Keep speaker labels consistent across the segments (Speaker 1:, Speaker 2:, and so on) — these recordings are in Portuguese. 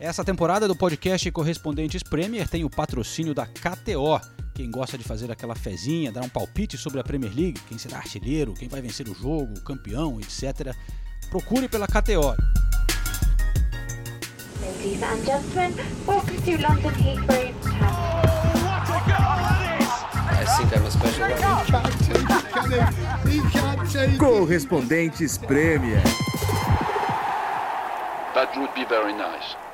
Speaker 1: Essa temporada do podcast Correspondentes Premier tem o patrocínio da KTO. Quem gosta de fazer aquela fezinha, dar um palpite sobre a Premier League, quem será artilheiro, quem vai vencer o jogo, campeão, etc., procure pela KTO.
Speaker 2: Ladies and gentlemen, welcome to London Heathrow
Speaker 3: I think I'm a special one.
Speaker 4: Correspondentes Premier.
Speaker 5: That would be very nice.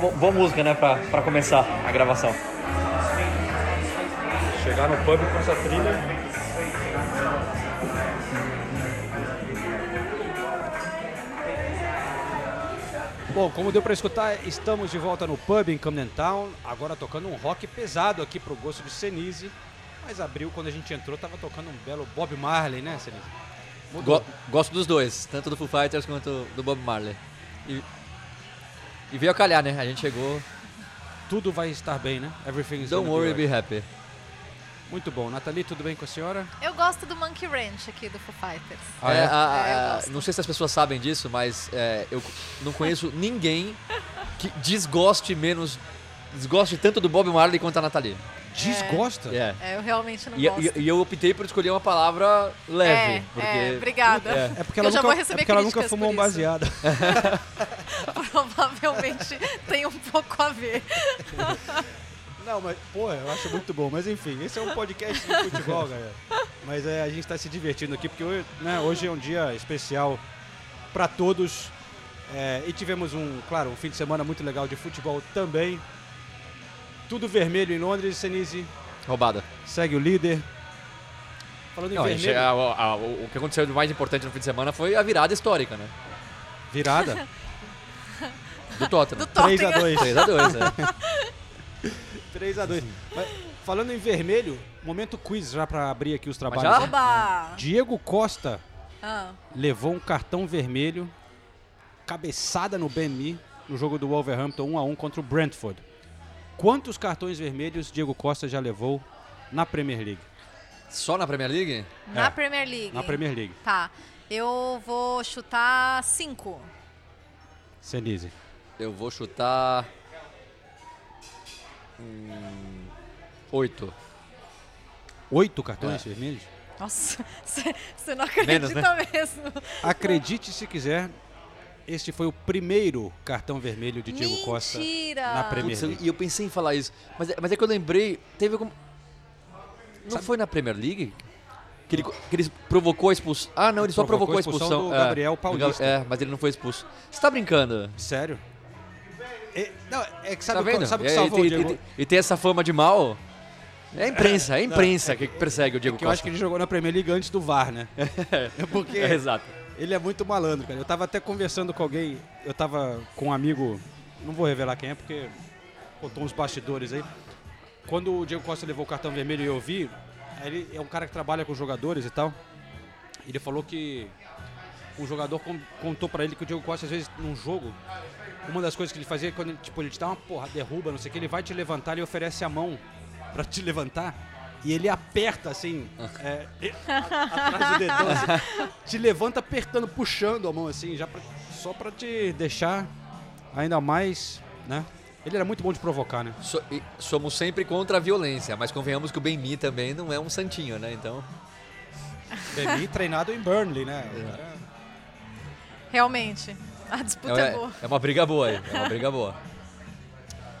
Speaker 6: Boa, música, né, pra, pra começar a gravação.
Speaker 7: Chegar no pub com essa trilha.
Speaker 1: Bom, como deu pra escutar, estamos de volta no pub em Camden Town, agora tocando um rock pesado aqui pro gosto de Senise. Mas abriu, quando a gente entrou, tava tocando um belo Bob Marley, né, Senise?
Speaker 6: Go- gosto dos dois, tanto do Foo Fighters quanto do Bob Marley. E, e veio a calhar, né? A gente chegou.
Speaker 1: Tudo vai estar bem, né? Everything's
Speaker 6: Don't
Speaker 1: gonna be
Speaker 6: worry, be
Speaker 1: right.
Speaker 6: happy.
Speaker 1: Muito bom. Nathalie, tudo bem com a senhora?
Speaker 8: Eu gosto do Monkey Ranch aqui do Foo Fighters.
Speaker 1: Ah,
Speaker 6: É,
Speaker 1: é?
Speaker 6: a- a-
Speaker 8: É, eu
Speaker 6: a-
Speaker 8: gosto.
Speaker 6: não sei se as pessoas sabem disso, mas é, eu não conheço ninguém que desgoste menos. Desgoste tanto do Bob Marley quanto a Nathalie.
Speaker 1: Desgosta?
Speaker 6: É.
Speaker 8: É, eu realmente não
Speaker 6: E,
Speaker 8: gosto.
Speaker 6: e- e eu optei por escolher uma palavra leve.
Speaker 8: é,
Speaker 6: porque
Speaker 8: é, obrigada.
Speaker 6: É.
Speaker 1: É porque
Speaker 8: Eu
Speaker 1: ela
Speaker 8: já
Speaker 1: nunca,
Speaker 8: vou
Speaker 1: é
Speaker 8: receber
Speaker 1: porque ela nunca fumou um baseado.
Speaker 8: Provavelmente tem um pouco a ver.
Speaker 1: Não, mas, porra, eu acho muito bom. Mas enfim, esse é um podcast de futebol, galera. Mas é, a gente tá se divertindo aqui, porque hoje, né, hoje é um dia especial para todos. É, e tivemos um, claro, um fim de semana muito legal de futebol também. Tudo vermelho em Londres, Senise
Speaker 6: Roubada.
Speaker 1: segue o líder. Falando em
Speaker 6: Não, a
Speaker 1: vermelho,
Speaker 6: a- a- o o que aconteceu de mais importante no fim de semana foi a virada histórica, né?
Speaker 1: virada.
Speaker 6: Do Tottenham.
Speaker 8: Do Tottenham.
Speaker 1: 3x2.
Speaker 6: 3x2, é.
Speaker 1: 3x2. Mas, falando em vermelho, momento quiz já para abrir aqui os trabalhos.
Speaker 6: já?
Speaker 1: né?
Speaker 8: Oba!
Speaker 1: Diego Costa
Speaker 8: Ah,
Speaker 1: levou um cartão vermelho, cabeçada no BMI, no jogo do Wolverhampton 1x1 contra o Brentford. Quantos cartões vermelhos Diego Costa já levou na Premier League?
Speaker 6: Só na Premier League?
Speaker 8: na
Speaker 1: É,
Speaker 8: Premier League.
Speaker 1: Na Premier League.
Speaker 8: Tá. Eu vou chutar cinco.
Speaker 1: Senise.
Speaker 6: Eu vou chutar. Hum, oito.
Speaker 1: Oito cartões vermelhos?
Speaker 8: Nossa, você não acredita
Speaker 6: Menos, né?
Speaker 8: mesmo.
Speaker 1: Acredite se quiser, este foi o primeiro cartão vermelho de Diego Costa
Speaker 8: Mentira!
Speaker 1: na Premier
Speaker 6: Putz,
Speaker 1: League.
Speaker 6: e eu pensei em falar isso. Mas, é- mas é que eu lembrei. Teve algum. Não foi na Premier League? Que ele, que ele provocou a expulsão. Ah, não, ele só
Speaker 1: Provocou a
Speaker 6: a
Speaker 1: expulsão do
Speaker 6: é,
Speaker 1: Gabriel Paulista.
Speaker 6: É, mas ele não foi expulso. Você tá brincando?
Speaker 1: Sério? É, não, é que sabe,
Speaker 6: tá
Speaker 1: o que-
Speaker 6: vendo?
Speaker 1: sabe o que
Speaker 6: É,
Speaker 1: salvou
Speaker 6: e,
Speaker 1: o Diego?
Speaker 6: e- e tem essa fama de mal. É a imprensa, é a imprensa que persegue o Diego
Speaker 1: Que eu acho
Speaker 6: Costa.
Speaker 1: que ele jogou na Premier League antes do VAR, né? É porque
Speaker 6: É, exato.
Speaker 1: Ele é muito malandro, cara. Eu tava até conversando com alguém, eu tava com um amigo, não vou revelar quem é, porque contou uns bastidores aí. Quando o Diego Costa levou o cartão vermelho e eu vi, ele é um cara que trabalha com jogadores e tal. Ele falou que o jogador con- contou pra ele que o Diego Costa, às vezes, num jogo, uma das coisas que ele fazia é quando ele, tipo, ele te dá uma porra, derruba, não sei o que, ele vai te levantar e oferece a mão pra te levantar. E ele aperta assim, é, a- atrás do dedão, assim, te levanta apertando, puxando a mão assim, já pra- só pra te deixar ainda mais, né? Ele era muito bom de provocar, né?
Speaker 6: So- e somos sempre contra a violência, mas convenhamos que o Ben-Mi também não é um santinho, né? Então.
Speaker 1: Bemi treinado em Burnley, né?
Speaker 8: Realmente. A disputa é,
Speaker 6: É,
Speaker 8: boa.
Speaker 6: é uma briga boa aí. É uma briga boa.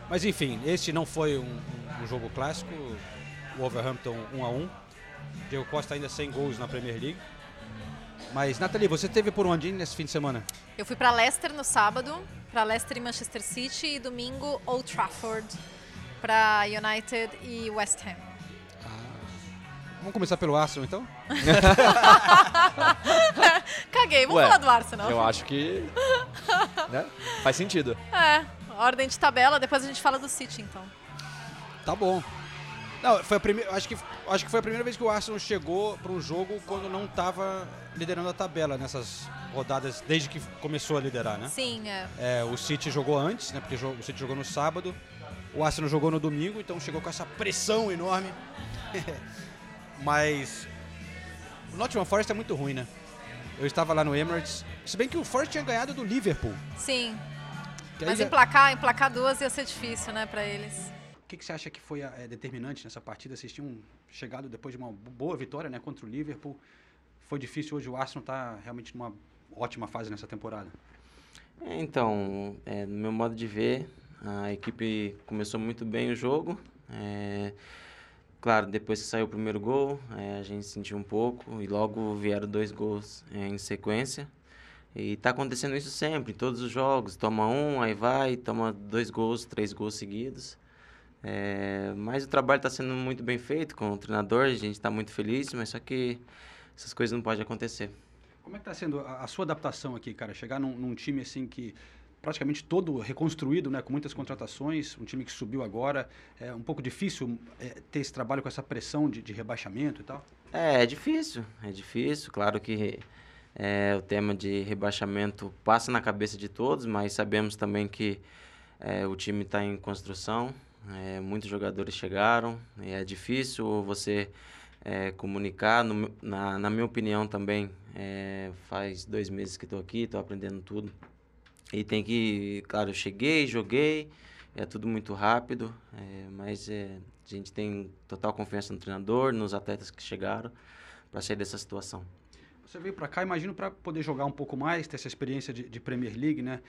Speaker 1: Mas enfim, este não foi um- um jogo clássico. Wolverhampton 1 a 1 Diego Costa ainda sem gols na Premier League. Mas, Nathalie, você teve por onde nesse fim de semana?
Speaker 8: Eu fui pra Leicester no sábado, pra Leicester e Manchester City, e domingo Old Trafford, pra United e West Ham.
Speaker 1: Vamos começar pelo Arsenal, então?
Speaker 8: Caguei, vamos
Speaker 6: Ué,
Speaker 8: falar do Arsenal.
Speaker 6: Eu acho que. né? Faz sentido.
Speaker 8: É, ordem de tabela, depois a gente fala do City, então.
Speaker 1: Tá bom. Não, foi a primeira, acho que acho que foi a primeira vez que o Arsenal chegou para um jogo quando não estava liderando a tabela nessas rodadas desde que começou a liderar, né?
Speaker 8: Sim, é.
Speaker 1: É, o City jogou antes, né? Porque o City jogou no sábado. O Arsenal jogou no domingo, então chegou com essa pressão enorme. Mas o Nottingham Forest é muito ruim, né? Eu estava lá no Emirates, se bem que o Forest tinha ganhado do Liverpool.
Speaker 8: Sim. Mas
Speaker 1: já-
Speaker 8: emplacar, emplacar duas ia ser difícil, né, pra eles.
Speaker 1: Que, que você acha que foi é, determinante nessa partida? Vocês tinham chegado depois de uma boa vitória né, contra o Liverpool. Foi difícil hoje o Arsenal está realmente numa ótima fase nessa temporada.
Speaker 9: É, Então, é, no meu modo de ver, a equipe começou muito bem o jogo. É, claro, depois que saiu o primeiro gol, é, a gente sentiu um pouco e logo vieram dois gols é, em sequência. E tá acontecendo isso sempre, em todos os jogos. Toma um, aí vai, toma dois gols, três gols seguidos. É, mas o trabalho está sendo muito bem feito com o treinador, a gente está muito feliz, mas só que essas coisas não podem acontecer.
Speaker 1: Como é que está sendo a, a sua adaptação aqui, cara? Chegar num, num time assim que praticamente todo reconstruído, né, com muitas contratações, um time que subiu agora, é um pouco difícil é, ter esse trabalho com essa pressão de, de rebaixamento e tal.
Speaker 9: É, é difícil, é difícil. Claro que é, o tema de rebaixamento passa na cabeça de todos, mas sabemos também que é, o time está em construção, é, muitos jogadores chegaram, é difícil você é, comunicar. No na, na minha opinião também, é, faz dois meses que estou aqui, estou aprendendo tudo. E tem que, claro, eu cheguei, joguei, é tudo muito rápido, é, mas é, a gente tem total confiança no treinador, nos atletas que chegaram para sair dessa situação.
Speaker 1: Você veio para cá, imagino, para poder jogar um pouco mais, ter essa experiência de, de Premier League, né?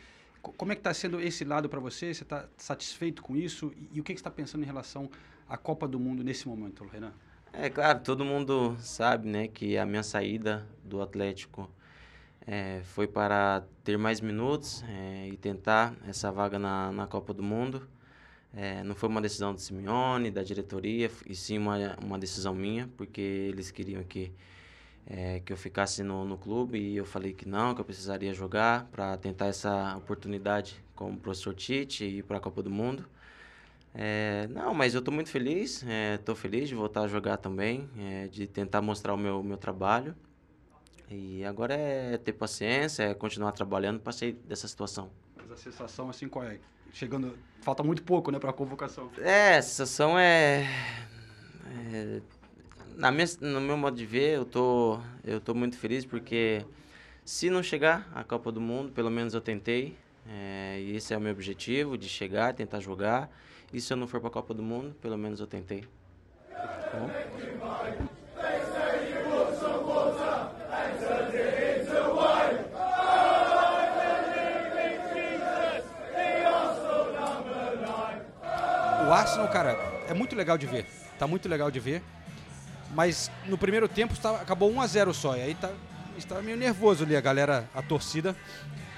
Speaker 1: Co- Como é que está sendo esse lado para você? Você está satisfeito com isso? E, e o que, que você está pensando em relação à Copa do Mundo nesse momento, Renan?
Speaker 9: É claro, todo mundo sabe, né, que a minha saída do Atlético é, foi para ter mais minutos é, e tentar essa vaga na, na Copa do Mundo. É, não foi uma decisão do Simeone, da diretoria, e sim uma, uma decisão minha, porque eles queriam que, é, que eu ficasse no, no clube e eu falei que não, que eu precisaria jogar para tentar essa oportunidade com o professor Tite e ir para a Copa do Mundo. É, não, mas eu estou muito feliz, estou feliz de voltar a jogar também, é, de tentar mostrar o meu, meu trabalho. E agora é ter paciência, é continuar trabalhando para sair dessa situação.
Speaker 1: Mas a sensação, assim, qual é? Chegando, falta muito pouco, né, para a convocação.
Speaker 9: É, a sensação é, é, na minha, no meu modo de ver, eu tô, eu tô muito feliz porque se não chegar à Copa do Mundo, pelo menos eu tentei. é, e esse é o meu objetivo, de chegar, tentar jogar. E se eu não for para a Copa do Mundo, pelo menos eu tentei.
Speaker 1: O Arsenal, cara, é muito legal de ver. Tá muito legal de ver. Mas no primeiro tempo acabou 1 a 0 só. E aí tá, estava meio nervoso ali a galera, a torcida.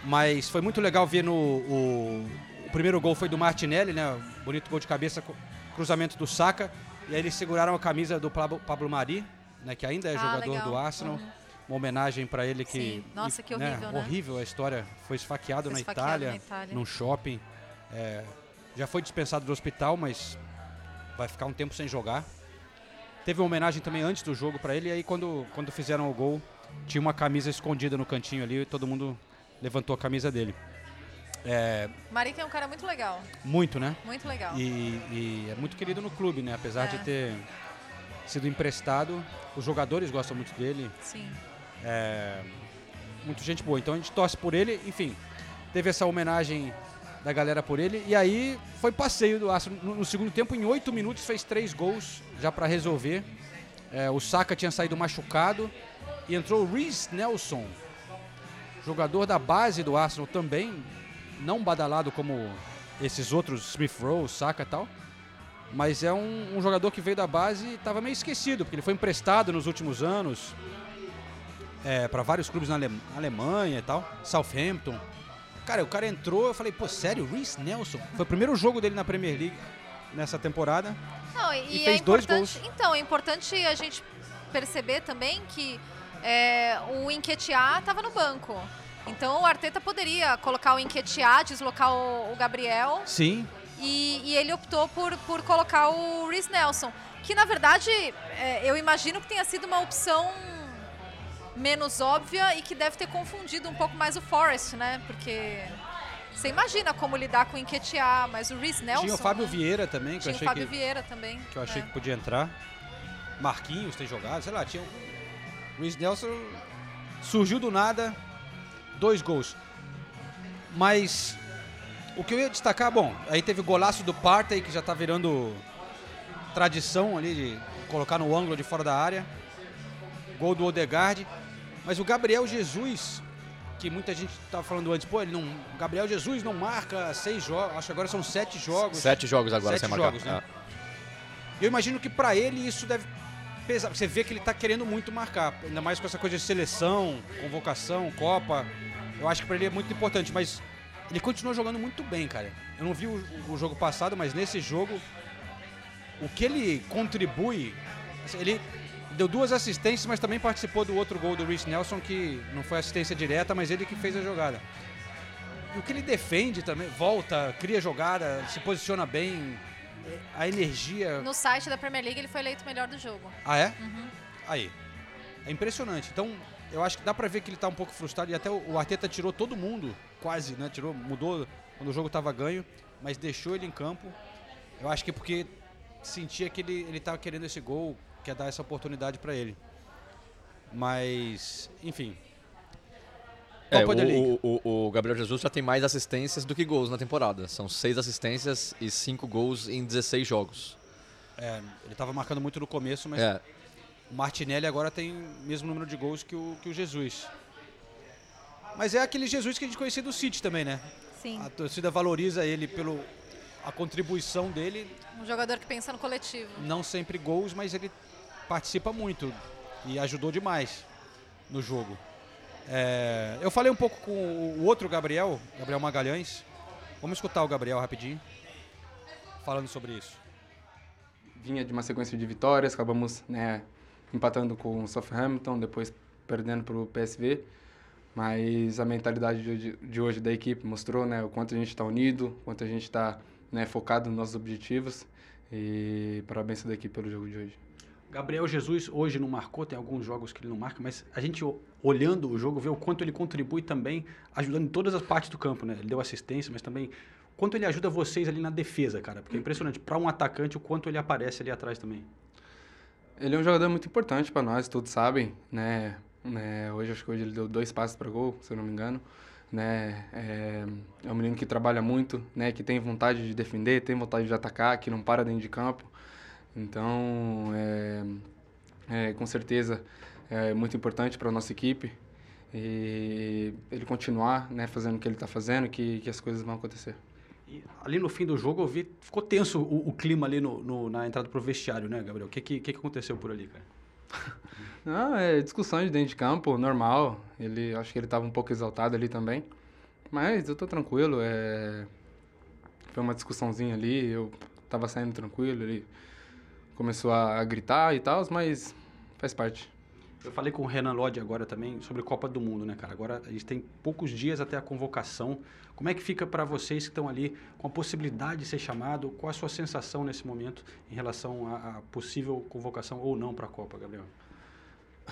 Speaker 1: Mas foi muito legal ver no. O, o primeiro gol foi do Martinelli, né? Bonito gol de cabeça, cruzamento do Saka. E aí eles seguraram a camisa do Pablo, Pablo Mari, né? Que ainda é
Speaker 8: Ah,
Speaker 1: jogador
Speaker 8: legal.
Speaker 1: do Arsenal.
Speaker 8: Uhum.
Speaker 1: Uma homenagem para ele que.
Speaker 8: Sim. Nossa, que horrível, né?
Speaker 1: Horrível a história. Foi esfaqueado,
Speaker 8: Foi
Speaker 1: na,
Speaker 8: esfaqueado
Speaker 1: Itália,
Speaker 8: na Itália.
Speaker 1: num shopping. É, já foi dispensado do hospital, mas vai ficar um tempo sem jogar. Teve uma homenagem também antes do jogo para ele, e aí quando, quando fizeram o gol, tinha uma camisa escondida no cantinho ali e todo mundo levantou a camisa dele. É,
Speaker 8: Marica é um cara muito legal.
Speaker 1: muito, né?
Speaker 8: Muito legal.
Speaker 1: E, e é muito querido no clube, né? Apesar
Speaker 8: É.
Speaker 1: de ter sido emprestado, os jogadores gostam muito dele.
Speaker 8: Sim.
Speaker 1: É, muito gente boa. Então a gente torce por ele. Enfim, teve essa homenagem da galera por ele. E aí foi passeio do Arsenal. No, no segundo tempo, em oito minutos, fez três gols já para resolver. É, o Saka tinha saído machucado. E entrou o Reece Nelson, jogador da base do Arsenal também. Não badalado como esses outros, Smith Rowe, Saka e tal. Mas é um, um jogador que veio da base e estava meio esquecido, porque ele foi emprestado nos últimos anos é, para vários clubes na, Ale- na Alemanha e tal, Southampton. Cara, o cara entrou, eu falei, pô, sério, Reece Nelson? Foi o primeiro jogo dele na Premier League nessa temporada.
Speaker 8: Não, e,
Speaker 1: E
Speaker 8: é
Speaker 1: fez dois
Speaker 8: importante.
Speaker 1: gols.
Speaker 8: Então, é importante a gente perceber também que é, o Enquetear estava no banco. Então o Arteta poderia colocar o Enquetear, deslocar o, o Gabriel
Speaker 1: Sim,
Speaker 8: e, e ele optou por, por colocar o Rhys Nelson. Que na verdade é, eu imagino que tenha sido uma opção menos óbvia e que deve ter confundido um pouco mais o Forrest, né? Porque você imagina como lidar com o Enquetear, mas o Rhys Nelson.
Speaker 1: tinha o Fábio
Speaker 8: né?
Speaker 1: Vieira também, que
Speaker 8: Tinha
Speaker 1: eu
Speaker 8: o
Speaker 1: achei
Speaker 8: Fábio
Speaker 1: que,
Speaker 8: Vieira também.
Speaker 1: que eu achei
Speaker 8: é.
Speaker 1: que podia entrar. Marquinhos tem jogado, sei lá, tinha. O Luiz Nelson surgiu do nada, dois gols. Mas o que eu ia destacar, bom, aí teve o golaço do Partey, que já tá virando tradição ali de colocar no ângulo de fora da área. Gol do Odegaard. Mas o Gabriel Jesus, que muita gente tava falando antes, pô, ele não. O Gabriel Jesus não marca seis jogos, acho que agora são sete jogos.
Speaker 6: Sete jogos agora
Speaker 1: Sete
Speaker 6: sem marcar.
Speaker 1: jogos, né?
Speaker 6: É.
Speaker 1: Eu imagino que pra ele isso deve pesar. Você vê que ele tá querendo muito marcar, ainda mais com essa coisa de seleção, convocação, Copa. Eu acho que pra ele é muito importante, mas ele continua jogando muito bem, cara. Eu não vi o, o jogo passado, mas nesse jogo o que ele contribui, assim, ele deu duas assistências, mas também participou do outro gol do Rhys Nelson que não foi assistência direta, mas ele que fez a jogada. E o que ele defende também, volta, cria jogada, se posiciona bem, a energia
Speaker 8: No site da Premier League ele foi eleito melhor do jogo.
Speaker 1: ah, é? Aí. É impressionante. Então, eu acho que dá pra ver que ele tá um pouco frustrado e até o o Arteta tirou todo mundo, quase, né? Tirou, mudou quando o jogo tava ganho, mas deixou ele em campo. Eu acho que é porque sentia que ele, ele tava querendo esse gol, quer dar essa oportunidade pra ele. Mas, enfim.
Speaker 6: É,
Speaker 1: Copa Liga.
Speaker 6: o, o, o Gabriel Jesus já tem mais assistências do que gols na temporada. São seis assistências e cinco gols em 16 jogos.
Speaker 1: É, ele tava marcando muito no começo, mas
Speaker 6: É,
Speaker 1: O Martinelli agora tem o mesmo número de gols que o, que o Jesus. Mas é aquele Jesus que a gente conhecia do City também, né?
Speaker 8: Sim.
Speaker 1: A torcida valoriza ele pelo a contribuição dele,
Speaker 8: Um jogador que pensa no coletivo.
Speaker 1: não sempre gols, mas ele participa muito e ajudou demais no jogo. É, eu falei um pouco com o outro Gabriel, Gabriel Magalhães. Vamos escutar o Gabriel rapidinho, falando sobre isso.
Speaker 10: vinha de uma sequência de vitórias, acabamos né, empatando com o Southampton, depois perdendo para o PSV, mas a mentalidade de hoje, de hoje da equipe mostrou né, o quanto a gente está unido, o quanto a gente está né, focado nos nossos objetivos e parabéns da equipe pelo jogo de hoje.
Speaker 1: Gabriel Jesus hoje não marcou, tem alguns jogos que ele não marca, mas a gente olhando o jogo vê o quanto ele contribui também, ajudando em todas as partes do campo, né? Ele deu assistência, mas também quanto ele ajuda vocês ali na defesa, cara. Porque é impressionante, para um atacante, o quanto ele aparece ali atrás também.
Speaker 10: Ele é um jogador muito importante para nós, todos sabem, né? né? Hoje acho que hoje ele deu dois passos para gol, se eu não me engano, né? É, é um menino que trabalha muito, né? Que tem vontade de defender, tem vontade de atacar, que não para dentro de campo. Então, é, é, com certeza é muito importante para nossa equipe e ele continuar, né? Fazendo o que ele está fazendo, que que as coisas vão acontecer.
Speaker 1: E ali no fim do jogo eu vi, ficou tenso o, o clima ali no, no- na entrada pro vestiário, né, Gabriel? O que, que, que aconteceu por ali, cara?
Speaker 10: Não, é discussão de dentro de campo, normal. Ele, acho que ele estava um pouco exaltado ali também. Mas eu tô tranquilo, é... Foi uma discussãozinha ali, eu tava saindo tranquilo, ele começou a, gritar e tal, mas faz parte.
Speaker 1: Eu falei com o Renan Lodge agora também sobre Copa do Mundo, né, cara? Agora a gente tem poucos dias até a convocação. Como é que fica para vocês que estão ali com a possibilidade de ser chamado? Qual a sua sensação nesse momento em relação à, à possível convocação ou não para a Copa, Gabriel?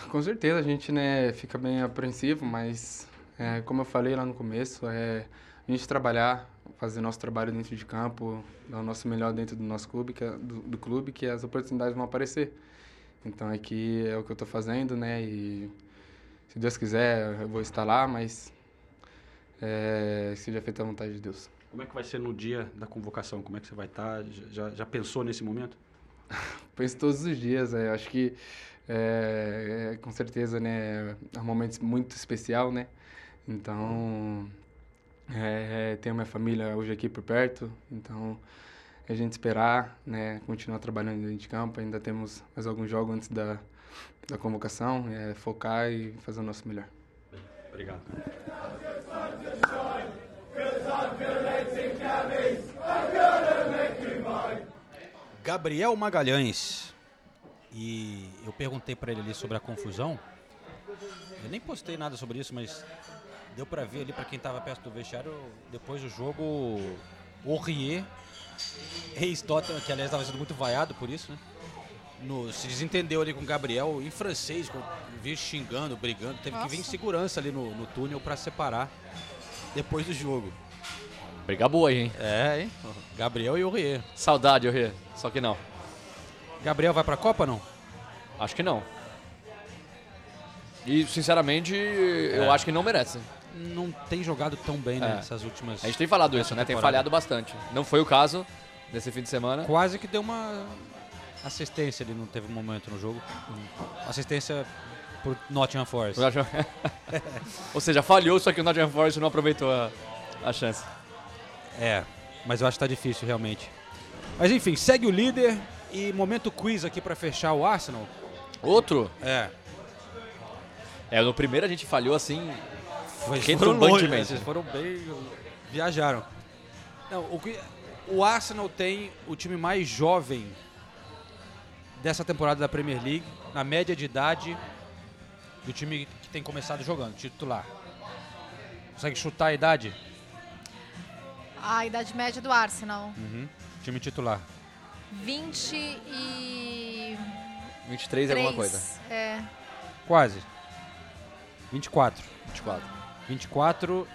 Speaker 10: Com certeza a gente né, fica bem apreensivo, mas é, como eu falei lá no começo, é a gente trabalhar, fazer nosso trabalho dentro de campo, dar o nosso melhor dentro do nosso clube, que é- do, do clube, que as oportunidades vão aparecer. Então aqui é o que eu estou fazendo, né? E se Deus quiser eu vou estar lá, mas é, seja feita a vontade de Deus.
Speaker 1: Como é que vai ser no dia da convocação? Como é que você vai estar? Já, já pensou nesse momento?
Speaker 10: Penso todos os dias, é, acho que é, é, com certeza, né, é um momento muito especial, né? Então, é, tenho minha família hoje aqui por perto, então é a gente esperar, né, continuar trabalhando dentro de campo, ainda temos mais alguns jogos antes da, da convocação, é, focar e fazer o nosso melhor.
Speaker 1: Obrigado. Gabriel Magalhães. E eu perguntei para ele ali sobre a confusão. Eu nem postei nada sobre isso, mas deu pra ver ali, pra quem tava perto do vestiário, depois do jogo, o Rie, ex-Tottenham, que aliás tava sendo muito vaiado por isso, né? No- se desentendeu ali com o Gabriel em francês, com, vi xingando, brigando, teve que vir em
Speaker 8: Nossa.
Speaker 1: segurança ali no, no túnel pra separar depois do jogo.
Speaker 6: Briga boa aí, hein?
Speaker 1: É, hein? Gabriel e o Rie.
Speaker 6: Saudade, eu ri. Só que não.
Speaker 1: Gabriel vai pra Copa não?
Speaker 6: Acho que não. E, sinceramente, eu acho que não merece.
Speaker 1: Não tem jogado tão bem, né,
Speaker 6: É.
Speaker 1: nessas últimas...
Speaker 6: A gente tem falado isso, né? Tem falhado bastante. Não foi o caso nesse fim de semana.
Speaker 1: Quase que deu uma assistência ali, não teve um momento no jogo. Assistência por Nottingham Forest.
Speaker 6: Ou seja, falhou, só que o Nottingham Forest não aproveitou a, a chance.
Speaker 1: É, mas eu acho que tá difícil realmente. Mas enfim, segue o líder e momento quiz aqui pra fechar o Arsenal.
Speaker 6: Outro?
Speaker 1: É.
Speaker 6: É, no primeiro a gente falhou assim.
Speaker 1: Vocês
Speaker 6: Foram
Speaker 1: foram longe, né? Vocês foram bem. viajaram. Não, o, que- o Arsenal tem o time mais jovem dessa temporada da Premier League, na média de idade do time que tem começado jogando, titular. Consegue chutar a idade?
Speaker 8: A idade média do Arsenal.
Speaker 1: Uhum. Time titular.
Speaker 8: 20 e...
Speaker 6: 23 é alguma coisa.
Speaker 8: É.
Speaker 1: Quase. 24.
Speaker 6: 24.
Speaker 1: 24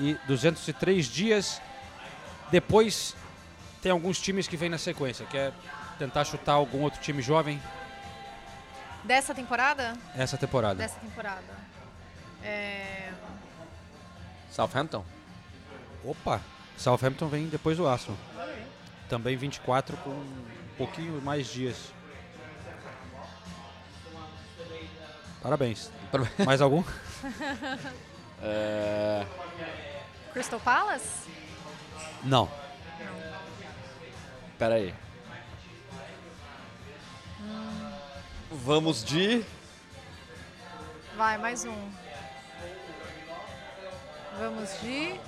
Speaker 1: e 203 dias. Depois tem alguns times que vêm na sequência. Quer tentar chutar algum outro time jovem
Speaker 8: Dessa temporada?
Speaker 1: essa temporada?
Speaker 8: Dessa temporada. É...
Speaker 6: Southampton?
Speaker 1: Opa! Southampton vem depois do Arsenal. Também 24 com um pouquinho mais dias. Parabéns. Mais algum?
Speaker 6: É...
Speaker 8: Crystal Palace?
Speaker 1: Não.
Speaker 6: Pera aí. Vamos de.
Speaker 8: Vai, mais um. Vamos de...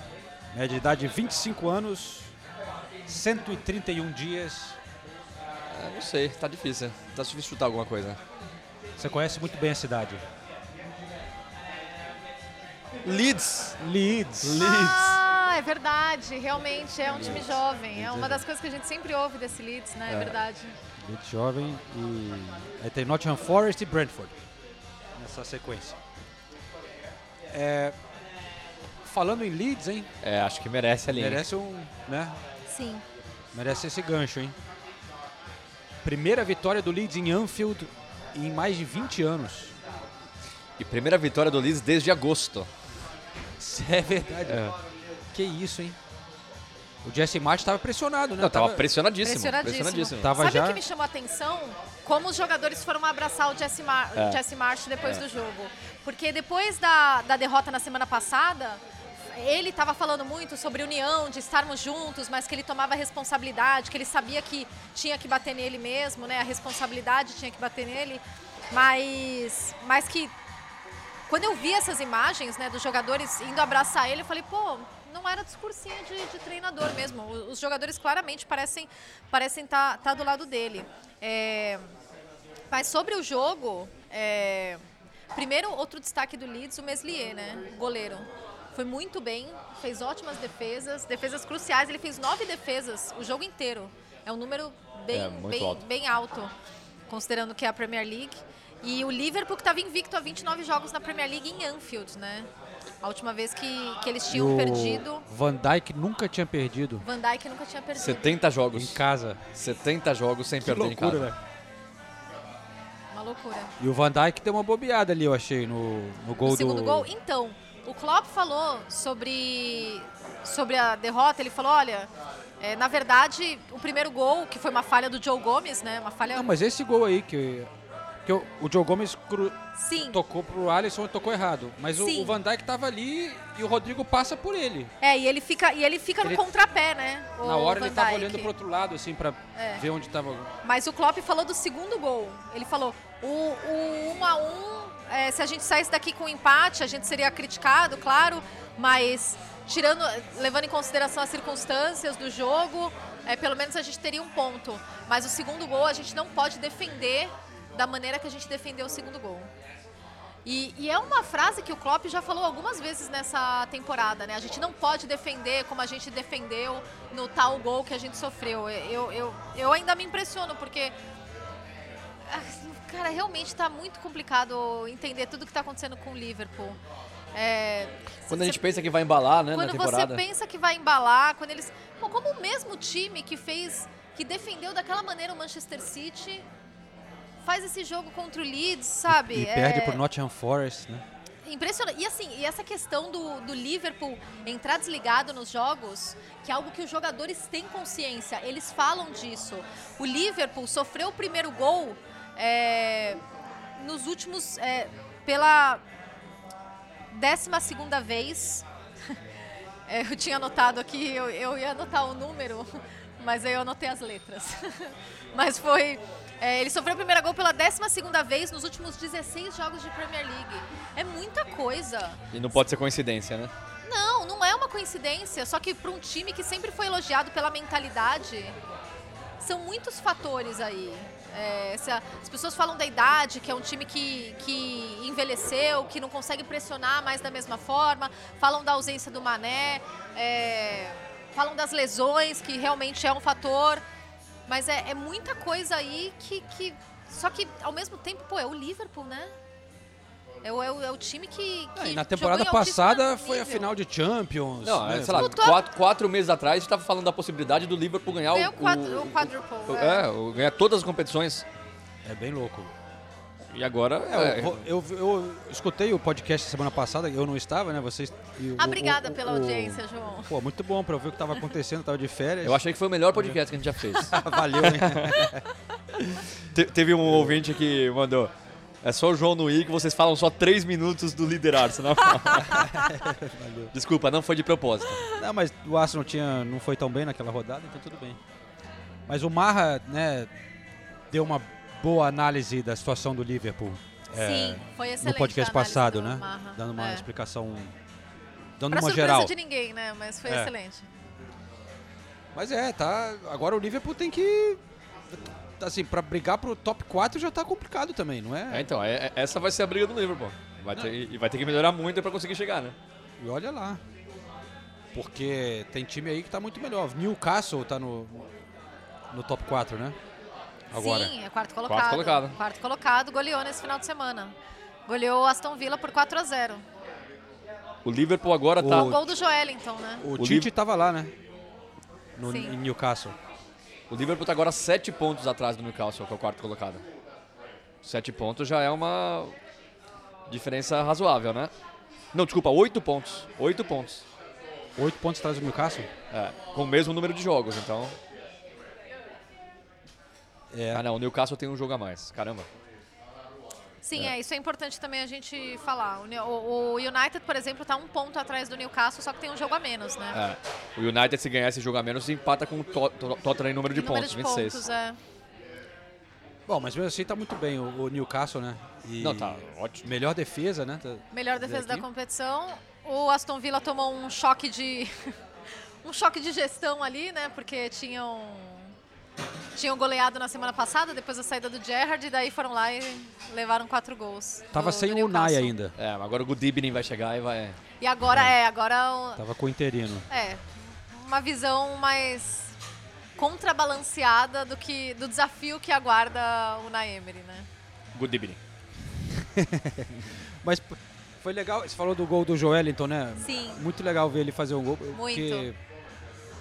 Speaker 1: Média de idade 25 anos, 131 dias.
Speaker 6: É, não sei, tá difícil. Tá difícil chutar alguma coisa.
Speaker 1: Você conhece muito bem a cidade.
Speaker 6: Leeds!
Speaker 1: Leeds.
Speaker 8: Ah, é verdade. Realmente, é um time jovem. É uma das coisas que a gente sempre ouve desse Leeds, né? É,
Speaker 1: É.
Speaker 8: verdade.
Speaker 1: Leeds jovem e aí tem Nottingham Forest e Brentford nessa sequência. É, falando em Leeds, hein?
Speaker 6: É, acho que merece ali.
Speaker 1: Merece um, né?
Speaker 8: Sim.
Speaker 1: Merece esse gancho, hein? Primeira vitória do Leeds em Anfield em mais de 20 anos.
Speaker 6: E primeira vitória do Leeds desde agosto.
Speaker 1: Isso é verdade.
Speaker 6: É.
Speaker 1: Que isso, hein? O Jesse Martin estava pressionado, né?
Speaker 6: Não, tava pressionadíssimo.
Speaker 8: Pressionadíssimo.
Speaker 6: Pressionadíssimo.
Speaker 1: Tava
Speaker 8: Sabe
Speaker 1: já-
Speaker 8: o que me chamou a atenção? Como os jogadores foram abraçar o Jesse, Mar
Speaker 6: É.
Speaker 8: Jesse depois
Speaker 6: É.
Speaker 8: do jogo. Porque depois da, da derrota na semana passada, ele estava falando muito sobre união, de estarmos juntos, mas que ele tomava responsabilidade, que ele sabia que tinha que bater nele mesmo, né? A responsabilidade tinha que bater nele. Mas, mas que quando eu vi essas imagens, né, dos jogadores indo abraçar ele, eu falei, pô, não era discursinho de, de treinador mesmo. Os jogadores claramente parecem parecem estar do lado dele. É, mas sobre o jogo, é, primeiro outro destaque do Leeds, o Meslier, né, o goleiro. Foi muito bem, fez ótimas defesas, defesas cruciais. Ele fez nove defesas o jogo inteiro. É um número bem,
Speaker 6: É,
Speaker 8: bem,
Speaker 6: alto.
Speaker 8: bem alto, considerando que é a Premier League. E o Liverpool que estava invicto a 29 jogos na Premier League em Anfield, né? A última vez que, que eles tinham
Speaker 1: o
Speaker 8: perdido,
Speaker 1: Van Dijk nunca tinha perdido
Speaker 8: Van Dijk nunca tinha perdido.
Speaker 6: 70 jogos.
Speaker 1: em casa.
Speaker 6: 70 jogos sem
Speaker 1: Que
Speaker 6: perder
Speaker 1: loucura,
Speaker 6: em casa.
Speaker 1: né?
Speaker 8: Uma loucura.
Speaker 1: E o Van Dijk deu uma bobeada ali, eu achei, no, no gol
Speaker 8: o
Speaker 1: do...
Speaker 8: segundo gol. Então, o Klopp falou sobre, sobre a derrota. Ele falou, olha, é, na verdade, o primeiro gol, que foi uma falha do Joe Gomes, né? Uma falha...
Speaker 1: Não, mas esse gol aí que, que o, o Joe Gomes cru- tocou pro Alisson e tocou errado. Mas o,
Speaker 8: Sim.
Speaker 1: o Van Dijk tava ali e o Rodrigo passa por ele.
Speaker 8: É, e ele fica, e ele fica
Speaker 1: Ele-
Speaker 8: no contrapé, né?
Speaker 1: Na hora ele tava olhando pro outro lado, assim, pra
Speaker 8: É.
Speaker 1: ver onde tava...
Speaker 8: Mas o Klopp falou do segundo gol. Ele falou, o, o 1 a 1 é, se a gente saísse daqui com um empate, a gente seria criticado, claro, mas tirando, levando em consideração as circunstâncias do jogo, é, pelo menos a gente teria um ponto. Mas o segundo gol a gente não pode defender da maneira que a gente defendeu o segundo gol. E, e é uma frase que o Klopp já falou algumas vezes nessa temporada, né? A gente não pode defender como a gente defendeu no tal gol que a gente sofreu. Eu, eu, eu ainda me impressiono, porque. ah, Cara, realmente está muito complicado entender tudo que está acontecendo com o Liverpool. É,
Speaker 6: Quando
Speaker 8: cê-
Speaker 6: a gente pensa que vai embalar, né, na
Speaker 8: quando você pensa que vai embalar, quando eles. Bom, como o mesmo time que fez. que defendeu daquela maneira o Manchester City faz esse jogo contra o Leeds, sabe?
Speaker 1: E
Speaker 8: É
Speaker 1: perde pro Nottingham Forest, né?
Speaker 8: Impressionante. E assim, e essa questão do, do Liverpool entrar desligado nos jogos, que é algo que os jogadores têm consciência, eles falam disso. O Liverpool sofreu o primeiro gol é, nos últimos. é, pela décima segunda vez. É, eu tinha anotado aqui, eu, eu ia anotar o número, mas aí eu anotei as letras. mas foi. É, ele sofreu o primeiro gol pela décima segunda vez nos últimos 16 jogos de Premier League. É muita coisa.
Speaker 6: E não pode ser coincidência, né?
Speaker 8: Não, não é uma coincidência. Só que para um time que sempre foi elogiado pela mentalidade, são muitos fatores aí. É, as pessoas falam da idade, que é um time que, que envelheceu, que não consegue pressionar mais da mesma forma. Falam da ausência do Mané. é, falam das lesões, que realmente é um fator. Mas é, é muita coisa aí que, que. Só que, ao mesmo tempo, pô, é o Liverpool, né? É o, é o, é o time que. que
Speaker 1: Ah, e na
Speaker 8: jogou
Speaker 1: temporada passada foi a final de Champions.
Speaker 6: Não,
Speaker 1: né?
Speaker 6: é, sei lá, quatro, quatro meses atrás a gente tava falando da possibilidade do Liverpool ganhar o,
Speaker 8: o quadru- o quadruple,
Speaker 6: o-
Speaker 8: é.
Speaker 6: é, o- ganhar todas as competições.
Speaker 1: É bem louco.
Speaker 6: E agora.
Speaker 1: É,
Speaker 6: é,
Speaker 1: eu, eu, eu escutei o podcast semana passada, eu não estava, né? Vocês. e o-
Speaker 8: Ah, obrigada
Speaker 1: o-
Speaker 8: pela
Speaker 1: o-
Speaker 8: audiência, João.
Speaker 1: Pô, muito bom pra eu ver o que tava acontecendo, tava de férias.
Speaker 6: eu achei que foi o melhor podcast que a gente já fez.
Speaker 1: Valeu, hein?
Speaker 6: Te- teve um ouvinte que mandou. É só o João no I que vocês falam só três minutos do líder Arsenal. Desculpa, não foi de propósito.
Speaker 1: Não, mas o Arsenal tinha, não foi tão bem naquela rodada, então tudo bem. Mas o Marra, né, deu uma boa análise da situação do Liverpool. é,
Speaker 8: Sim, foi excelente
Speaker 1: No podcast passado,
Speaker 8: do
Speaker 1: né?
Speaker 8: Marra.
Speaker 1: Dando uma
Speaker 8: É.
Speaker 1: explicação. Dando
Speaker 8: Pra
Speaker 1: uma geral.
Speaker 8: de ninguém, né? Mas foi
Speaker 1: É.
Speaker 8: excelente.
Speaker 1: Mas é, tá. Agora o Liverpool tem que. Assim, pra brigar pro top 4 já tá complicado também, não
Speaker 6: É,
Speaker 1: é?
Speaker 6: então, é- essa vai ser a briga do Liverpool. Vai ter, e vai ter que melhorar muito pra conseguir chegar, né?
Speaker 1: E olha lá. Porque tem time aí que tá muito melhor. Newcastle tá no, no top 4, né? Agora.
Speaker 8: Sim, é quarto colocado.
Speaker 6: colocado.
Speaker 8: Quarto colocado, goleou nesse final de semana. Goleou o Aston Villa por 4 a 0
Speaker 6: O Liverpool agora tá.
Speaker 8: O gol do
Speaker 1: O,
Speaker 8: Joelinton, né?
Speaker 6: O
Speaker 1: Tite
Speaker 6: Liv-
Speaker 1: tava lá, né? No,
Speaker 8: Sim.
Speaker 1: em Newcastle.
Speaker 6: O Liverpool tá agora sete pontos atrás do Newcastle, que é o quarto colocado. Sete pontos já é uma diferença razoável, né? Não, desculpa, oito pontos. Oito pontos.
Speaker 1: Oito pontos atrás do Newcastle?
Speaker 6: É, com o mesmo número de jogos, então.
Speaker 1: É.
Speaker 6: Ah, não, o Newcastle tem um jogo a mais. Caramba.
Speaker 8: Sim, é. isso é importante também a gente falar. O, o- United, por exemplo, tá um ponto atrás do Newcastle, só que tem um jogo a menos, né?
Speaker 6: É. O United, se ganhar esse jogo a menos, empata com o To- To- Tottenham em número de
Speaker 8: Em número
Speaker 6: pontos,
Speaker 8: de
Speaker 6: 26.
Speaker 8: pontos, é.
Speaker 1: Bom, mas mesmo assim tá muito bem o, o Newcastle, né? E
Speaker 6: Não, tá ótimo.
Speaker 1: Melhor defesa, né? Tá-
Speaker 8: Melhor defesa da
Speaker 1: aqui.
Speaker 8: competição. O Aston Villa tomou um choque de um choque de gestão ali, né? Porque tinham tinham goleado na semana passada depois da saída do Gerrard e daí foram lá e levaram quatro gols.
Speaker 1: Tava
Speaker 8: do-
Speaker 1: sem
Speaker 8: do
Speaker 1: o Unai
Speaker 8: Newcastle.
Speaker 1: ainda.
Speaker 6: É, mas agora o Good Evening vai chegar e vai.
Speaker 8: E agora é, agora o-
Speaker 1: Tava com o interino.
Speaker 8: é uma visão mais contrabalanceada do que do desafio que aguarda o Unai Emery, né?
Speaker 6: Good Evening.
Speaker 1: Mas foi legal, você falou do gol do Joelinton, né?
Speaker 8: Sim.
Speaker 1: Muito legal ver ele fazer um gol.
Speaker 8: Muito.
Speaker 1: Porque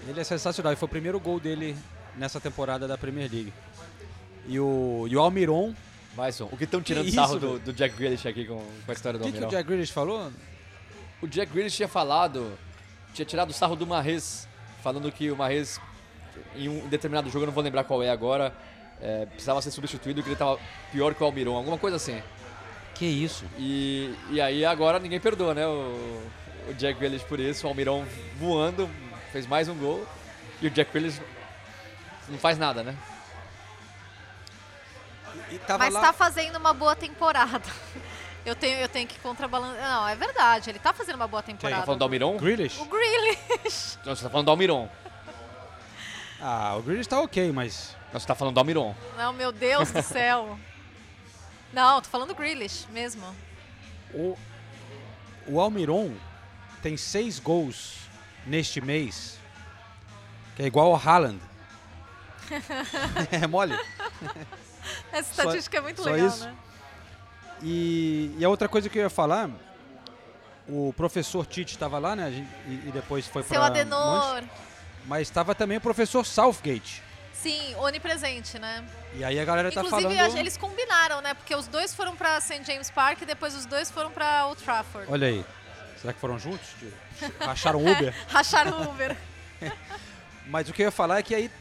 Speaker 1: ele é sensacional. E foi o primeiro gol dele nessa temporada da Premier League. E o, e o Almiron,
Speaker 6: Mais um. O que estão tirando
Speaker 1: isso,
Speaker 6: sarro do, do Jack Grealish aqui com, com a história
Speaker 1: o
Speaker 6: do
Speaker 1: que, que o
Speaker 6: Almirão?
Speaker 1: Jack Grealish falou?
Speaker 6: O Jack Grealish tinha falado, tinha tirado o sarro do Marrez, falando que o Marrez, em um determinado jogo, eu não vou lembrar qual é agora, é, precisava ser substituído, que ele estava pior que o Almiron, alguma coisa assim.
Speaker 1: Que isso?
Speaker 6: E, e aí agora ninguém perdoa, né? O, o Jack Grealish por isso, o Almirão voando, fez mais um gol, e o Jack Grealish não faz nada, né?
Speaker 1: E tava
Speaker 8: Mas
Speaker 1: lá...
Speaker 8: tá fazendo uma boa temporada. Eu tenho, eu tenho que contrabalançar. Não, é verdade, ele tá fazendo uma boa temporada.
Speaker 6: Tá falando do Almiron?
Speaker 1: Grealish?
Speaker 8: O Grealish.
Speaker 6: Não, você tá falando do Almiron.
Speaker 1: Ah, o Grealish tá ok, mas...
Speaker 6: Não, você tá falando do Almiron.
Speaker 8: Não, meu Deus do céu. Não, tô falando do Grealish mesmo.
Speaker 1: O, o Almiron tem seis gols neste mês, que é igual ao Haaland. É mole.
Speaker 8: Essa
Speaker 1: Só-
Speaker 8: estatística é muito
Speaker 1: só
Speaker 8: legal,
Speaker 1: isso?
Speaker 8: né?
Speaker 1: E, e a outra coisa que eu ia falar, o professor Tite estava lá, né? gente- E, e depois foi
Speaker 8: Seu
Speaker 1: para
Speaker 8: Adenor.
Speaker 1: Mas estava também o professor Southgate.
Speaker 8: Sim, onipresente, né?
Speaker 1: E aí a galera tá
Speaker 8: Inclusive,
Speaker 1: falando.
Speaker 8: eles combinaram, né? Porque os dois foram pra St. James Park e depois os dois foram pra Old Trafford.
Speaker 1: Olha aí. Será que foram juntos? Racharam Uber?
Speaker 8: Racharam o Uber.
Speaker 1: Mas o que eu ia falar é que aí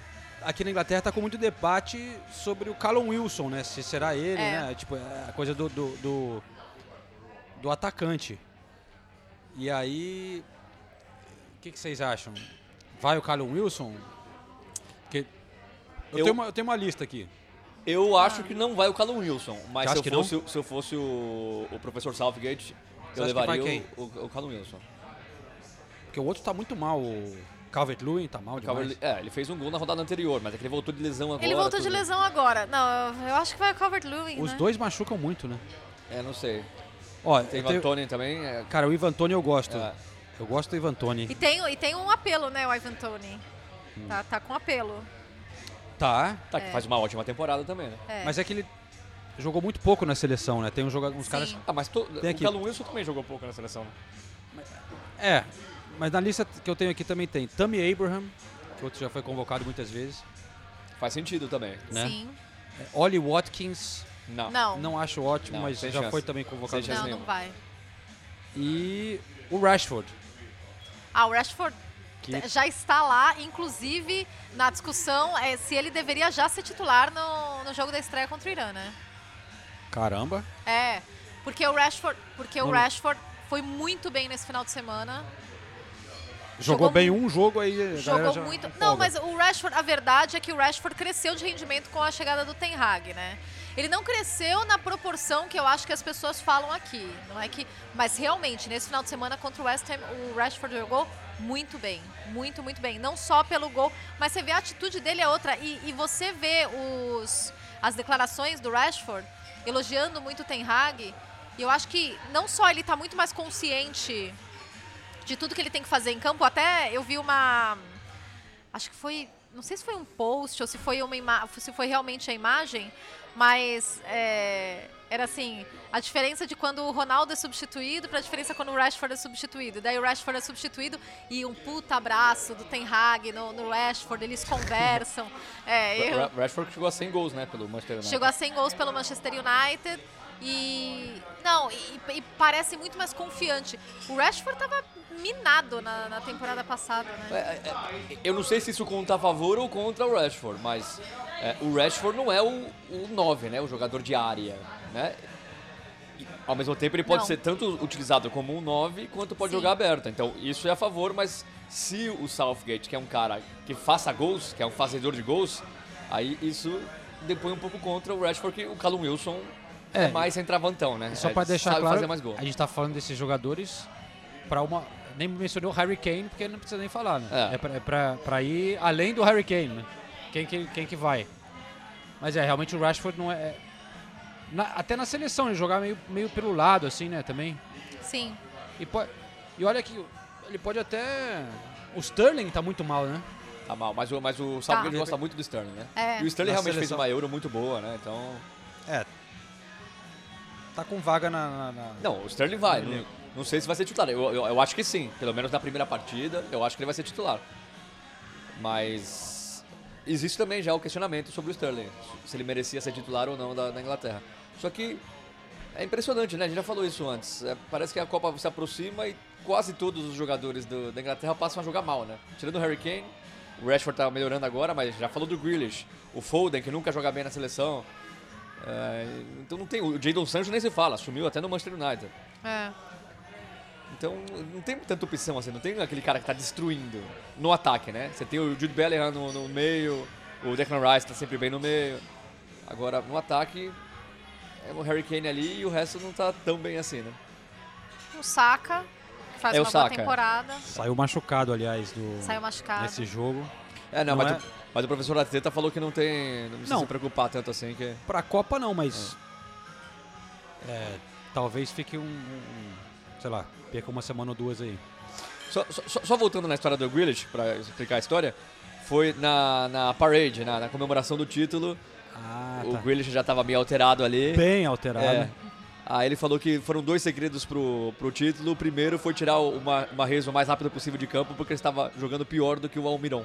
Speaker 1: aqui na Inglaterra tá com muito debate sobre o Callum Wilson, né? Se será ele,
Speaker 8: É.
Speaker 1: né? Tipo, é a coisa do, do, do, do atacante. E aí. O que, que vocês acham? Vai o Callum Wilson? Porque eu,
Speaker 6: Eu-
Speaker 1: Tenho, uma, eu tenho uma lista aqui.
Speaker 6: Eu acho que não vai o Callum Wilson, mas se eu, fosse, se eu fosse o, o professor Southgate,
Speaker 1: Você
Speaker 6: eu levaria o, o, o Callum Wilson.
Speaker 1: Porque o outro tá muito mal. O Calvert-Lewin tá mal demais.
Speaker 6: Calvert- é, ele fez um gol na rodada anterior, mas é que ele voltou de lesão agora.
Speaker 8: Ele voltou de lesão agora. Não, eu- acho que vai o Calvert-Lewin,
Speaker 1: Os
Speaker 8: né?
Speaker 1: dois machucam muito, né?
Speaker 6: É, não sei.
Speaker 1: Ó,
Speaker 6: Tem o
Speaker 1: tenho-
Speaker 6: Antônio também. é-
Speaker 1: Cara, o Ivan Toni eu gosto.
Speaker 6: É.
Speaker 1: Eu gosto do Ivan Toni.
Speaker 8: E tem, e tem um apelo, né, o Ivan Tony.
Speaker 1: Hum.
Speaker 8: Tá, tá com apelo.
Speaker 1: Tá.
Speaker 6: Tá, que faz uma ótima temporada também, né?
Speaker 8: É.
Speaker 1: Mas é que ele jogou muito pouco na seleção, né? Tem um jogador, uns
Speaker 8: Sim.
Speaker 1: caras.
Speaker 6: Ah, mas to,
Speaker 1: Tem
Speaker 6: o
Speaker 1: aqui.
Speaker 6: Callum Wilson também jogou pouco na seleção.
Speaker 1: É, mas na lista que eu tenho aqui também tem Tammy Abraham, que outro já foi convocado muitas vezes.
Speaker 6: Faz sentido também.
Speaker 1: Né?
Speaker 8: Sim.
Speaker 1: É, Ollie Watkins,
Speaker 6: Não.
Speaker 8: Não.
Speaker 1: não acho ótimo,
Speaker 6: Não,
Speaker 1: mas já
Speaker 6: chance.
Speaker 1: foi também convocado.
Speaker 6: Sem
Speaker 8: Não, não vai.
Speaker 1: E o Rashford,
Speaker 8: Ah, o Rashford
Speaker 1: que
Speaker 8: já está lá, inclusive na discussão é se ele deveria já ser titular no, no jogo da estreia contra o Irã, né?
Speaker 1: caramba,
Speaker 8: É, porque o Rashford, porque o Rashford foi muito bem nesse final de semana.
Speaker 1: Jogou,
Speaker 8: Jogou
Speaker 1: bem um jogo aí.
Speaker 8: Jogou
Speaker 1: já
Speaker 8: muito.
Speaker 1: empolga.
Speaker 8: Não, mas o Rashford, a verdade é que o Rashford cresceu de rendimento com a chegada do Ten Hag, né? Ele não cresceu na proporção que eu acho que as pessoas falam aqui, não é que, mas realmente nesse final de semana contra o West Ham, o Rashford jogou muito bem, muito muito bem, não só pelo gol, mas você vê a atitude dele é outra e, e você vê os as declarações do Rashford elogiando muito o Ten Hag, e eu acho que não só ele está muito mais consciente de tudo que ele tem que fazer em campo. Até eu vi uma. Acho que foi. Não sei se foi um post ou se foi, uma se foi realmente a imagem, mas é, era assim: a diferença de quando o Ronaldo é substituído para a diferença quando o Rashford é substituído. Daí o Rashford é substituído e um puta abraço do Ten Hag no, no Rashford, eles conversam. É, eu,
Speaker 6: Ra- Rashford chegou a 100 gols, né, pelo Manchester United.
Speaker 8: Chegou a 100 gols pelo Manchester United. E. Não, e, e parece muito mais confiante. O Rashford tava minado na, na temporada passada, né?
Speaker 6: É, é, eu não sei se isso conta a favor ou contra o Rashford, mas é, o Rashford não é o, o 9, né? O jogador de área, né? E, ao mesmo tempo, ele pode
Speaker 8: Não.
Speaker 6: ser tanto utilizado como um 9 quanto pode
Speaker 8: Sim.
Speaker 6: jogar aberto. Então, isso é a favor, mas se o Southgate, que é um cara que faça gols, que é um fazedor de gols, aí isso depõe um pouco contra o Rashford, que o Callum Wilson é,
Speaker 1: É,
Speaker 6: mais centravantão, né?
Speaker 1: Só
Speaker 6: É,
Speaker 1: pra deixar
Speaker 6: sabe
Speaker 1: claro,
Speaker 6: fazer mais gol.
Speaker 1: a gente tá falando desses jogadores para uma. Nem mencionou o Harry Kane, porque ele não precisa nem falar, né?
Speaker 6: É.
Speaker 1: É, pra, é pra, pra ir além do Harry Kane, né? Quem que, quem que vai? Mas é, realmente o Rashford não é. é- na- até na seleção, ele jogar meio, meio pelo lado, assim, né? Também.
Speaker 8: Sim.
Speaker 1: E, po- e olha que ele pode até. O Sterling tá muito mal, né?
Speaker 6: Tá mal, mas o, mas o Southgate
Speaker 8: Tá.
Speaker 6: gosta muito do Sterling, né?
Speaker 8: É.
Speaker 6: E o Sterling
Speaker 1: Na
Speaker 6: realmente fez
Speaker 1: seleção.
Speaker 6: uma Euro muito boa, né? Então...
Speaker 1: É. Tá com vaga na. na- na-
Speaker 6: Não, o Sterling vai. Não, não sei se vai ser titular. Eu, eu, eu acho que sim. Pelo menos na primeira partida, eu acho que ele vai ser titular. Mas existe também já o questionamento sobre o Sterling. Se ele merecia ser titular ou não da, da Inglaterra. Só que é impressionante, né? A gente já falou isso antes. É, parece que a Copa se aproxima e quase todos os jogadores do- da Inglaterra passam a jogar mal, né? Tirando o Harry Kane, o Rashford tá melhorando agora, mas já falou do Grealish. O Foden, que nunca joga bem na seleção. É, então não tem. O Jadon Sancho nem se fala, sumiu até no Manchester United.
Speaker 8: É.
Speaker 6: Então não tem tanta opção assim, não tem aquele cara que tá destruindo no ataque, né? Você tem o Jude Bellingham no, no meio, o Declan Rice tá sempre bem no meio. Agora no ataque é o Harry Kane ali e o resto não tá tão bem assim, né?
Speaker 8: O Saka, que faz
Speaker 6: É o
Speaker 8: uma boa temporada.
Speaker 1: Saiu machucado, aliás, do.
Speaker 8: Saiu machucado.
Speaker 1: Nesse jogo.
Speaker 6: É, não,
Speaker 1: Não
Speaker 6: mas,
Speaker 1: é-
Speaker 6: O, mas o professor Arteta falou que não tem. Não precisa
Speaker 1: Não.
Speaker 6: se preocupar tanto assim que.
Speaker 1: Pra Copa não, mas. É, talvez fique um, um- sei lá, perca uma semana ou duas aí.
Speaker 6: Só, só- só voltando na história do Grealish, pra explicar a história, foi na, na parade, na, na comemoração do título,
Speaker 1: Ah,
Speaker 6: o
Speaker 1: tá.
Speaker 6: Grealish já tava meio alterado ali.
Speaker 1: Bem alterado.
Speaker 6: É. Aí ele falou que foram dois segredos pro, pro título. O primeiro foi tirar o Ma- Mahrez o mais rápido possível de campo, porque ele estava jogando pior do que o Almiron.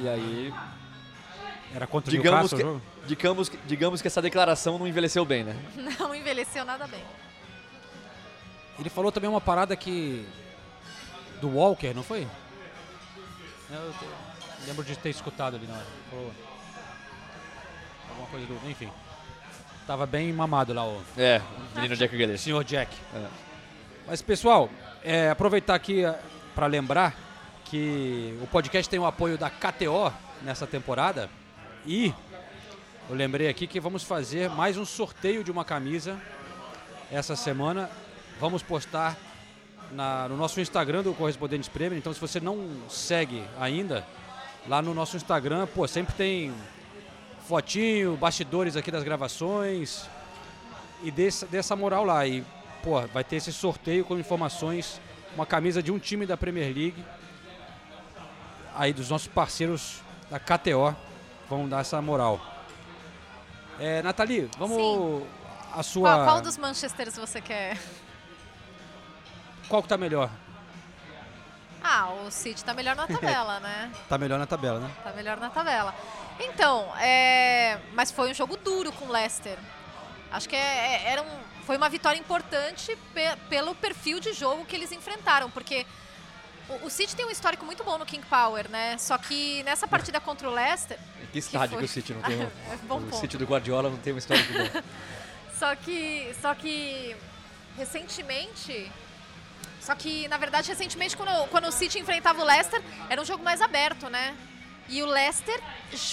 Speaker 6: E aí,
Speaker 1: Era contra o
Speaker 6: digamos
Speaker 1: Newcastle
Speaker 6: que,
Speaker 1: o jogo?
Speaker 6: digamos, digamos que essa declaração não envelheceu bem, né?
Speaker 8: Não envelheceu nada bem.
Speaker 1: Ele falou também uma parada que. do Walker, não foi? Eu te- lembro de ter escutado ali na hora. Falou. Alguma coisa do. Enfim. Tava bem mamado lá o
Speaker 6: É, o menino Jack Grealish.
Speaker 1: senhor Jack.
Speaker 6: É.
Speaker 1: Mas pessoal, é, aproveitar aqui para lembrar que o podcast tem o apoio da KTO nessa temporada e eu lembrei aqui que vamos fazer mais um sorteio de uma camisa essa semana. Vamos postar na- no nosso Instagram do Correspondentes Prêmio. Então, se você não segue ainda, lá no nosso Instagram, pô, sempre tem fotinho, bastidores aqui das gravações e desse, dessa moral lá. E, pô, vai ter esse sorteio com informações, uma camisa de um time da Premier League, aí dos nossos parceiros da KTO, vão dar essa moral. É, Nathalie, vamos a sua...
Speaker 8: Qual, qual dos Manchesters você quer?
Speaker 1: Qual que tá melhor?
Speaker 8: Ah, o City tá melhor na tabela, né?
Speaker 1: Tá melhor na tabela, né?
Speaker 8: Tá melhor na tabela. Então, é... mas foi um jogo duro com o Leicester. Acho que é- é- era um... foi uma vitória importante pe- pelo perfil de jogo que eles enfrentaram, porque o, o City tem um histórico muito bom no King Power, né? Só que nessa partida contra o Leicester,
Speaker 6: Que estádio que,
Speaker 8: foi?
Speaker 6: o City não tem. um-
Speaker 8: É bom
Speaker 6: o
Speaker 8: ponto.
Speaker 6: City do Guardiola não tem uma história muito boa.
Speaker 8: Só que, só que recentemente, só que na verdade recentemente quando, quando o City enfrentava o Leicester era um jogo mais aberto, né? E o Leicester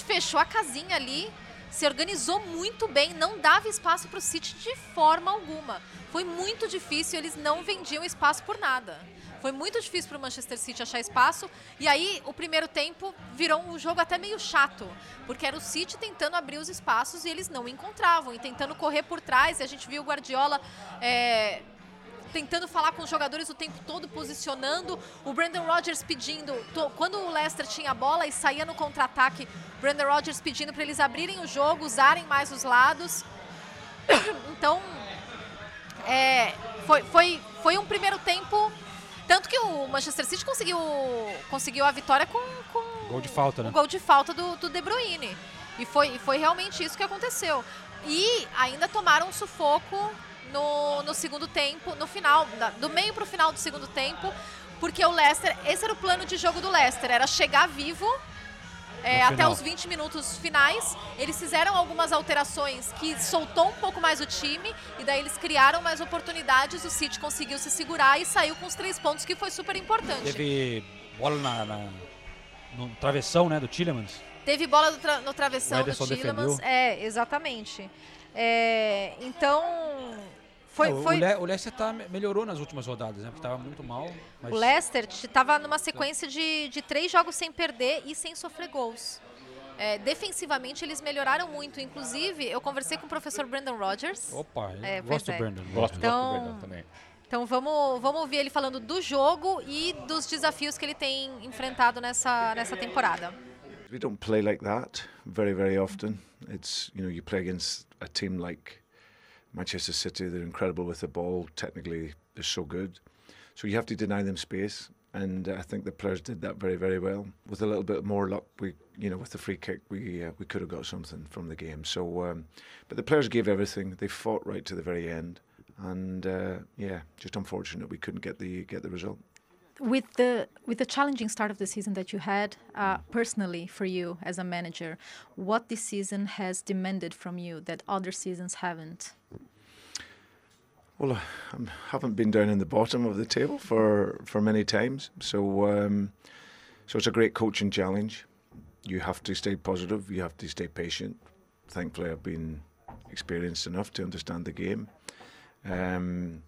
Speaker 8: fechou a casinha ali, se organizou muito bem, não dava espaço para o City de forma alguma. Foi muito difícil, eles não vendiam espaço por nada. Foi muito difícil para o Manchester City achar espaço. E aí, o primeiro tempo virou um jogo até meio chato, porque era o City tentando abrir os espaços e eles não encontravam, e tentando correr por trás. E a gente viu o Guardiola é, tentando falar com os jogadores o tempo todo, posicionando. O Brandon Rodgers pedindo, to- quando o Leicester tinha a bola e saía no contra-ataque, Brandon Rodgers pedindo para eles abrirem o jogo, usarem mais os lados. Então, é, foi, foi, foi um primeiro tempo. Tanto que o Manchester City conseguiu, conseguiu a vitória com, com
Speaker 1: Gol de falta, né?
Speaker 8: o gol de falta do, do De Bruyne. E foi, foi realmente isso que aconteceu. E ainda tomaram um sufoco no, no segundo tempo, no final, do meio para o final do segundo tempo, porque o Leicester, esse era o plano de jogo do Leicester, era chegar vivo é, até os 20 minutos finais. Eles fizeram algumas alterações que soltou um pouco mais o time e daí eles criaram mais oportunidades. O City conseguiu se segurar e saiu com os três pontos, que foi super importante.
Speaker 1: Teve bola na, na- no travessão, né, do Tillemans.
Speaker 8: Teve bola no, tra- no travessão do Tillemans.
Speaker 1: defendeu.
Speaker 8: É, exatamente. É, então, foi,
Speaker 1: o,
Speaker 8: foi-
Speaker 1: o, Le, o Leicester tá, melhorou nas últimas rodadas, né, porque tava muito mal. Mas
Speaker 8: o Leicester estava numa sequência de, de três jogos sem perder e sem sofrer gols. É, defensivamente, eles melhoraram muito. Inclusive, eu conversei com o professor Brandon Rodgers.
Speaker 1: Opa, eu
Speaker 8: É,
Speaker 1: gosto
Speaker 8: pois é.
Speaker 1: do Brandon.
Speaker 7: Gosto,
Speaker 8: Então-
Speaker 7: gosto do Brandon também.
Speaker 8: Então vamos, vamos ouvir ele falando do jogo e dos desafios que ele tem enfrentado nessa, nessa temporada.
Speaker 11: We don't play like that very, very often. It's, you know, you play against a team like Manchester City, they're incredible with the ball. Technically, they're so good. So you have to deny them space. And I think the players did that very, very well. With a little bit more luck, we, you know, with the free kick, we uh, we could have got something from the game. So, um, but the players gave everything. They fought right to the very end, and uh, yeah, just unfortunate we couldn't get the get the result.
Speaker 12: With the with the challenging start of the season that you had uh, personally for you as a manager, what this season has demanded from you that other seasons haven't?
Speaker 11: Well, I haven't been down in the bottom of the table for, for many times, so um, so it's a great coaching challenge. You have to stay positive. You have to stay patient. Thankfully, I've been experienced enough to understand the game. Um,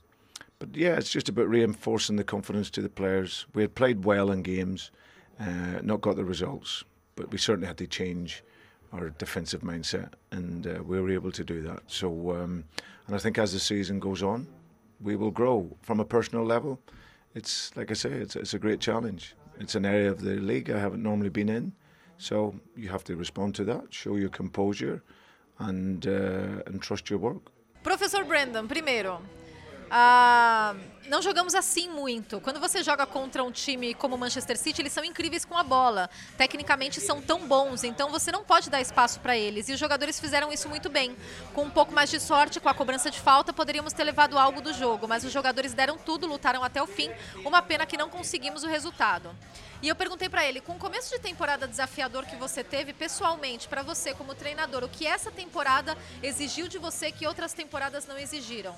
Speaker 11: but yeah, it's just about reinforcing the confidence to the players. We had played well in games, uh, not got the results, but we certainly had to change our defensive mindset, and uh, we were able to do that. So, um, and I think as the season goes on, we will grow from a personal level. It's like I say, it's it's a great challenge. It's an area of the league I haven't normally been in, so you have to respond to that, show your composure, and uh, and trust your work.
Speaker 8: Professor Brandon, primeiro, ah, não jogamos assim muito. Quando você joga contra um time como o Manchester City, eles são incríveis com a bola. Tecnicamente são tão bons, então você não pode dar espaço para eles. E os jogadores fizeram isso muito bem. Com um pouco mais de sorte, com a cobrança de falta, poderíamos ter levado algo do jogo. Mas os jogadores deram tudo, lutaram até o fim. Uma pena que não conseguimos o resultado. E eu perguntei para ele, com o começo de temporada desafiador que você teve, pessoalmente, para você como treinador, o que essa temporada exigiu de você que outras temporadas não exigiram?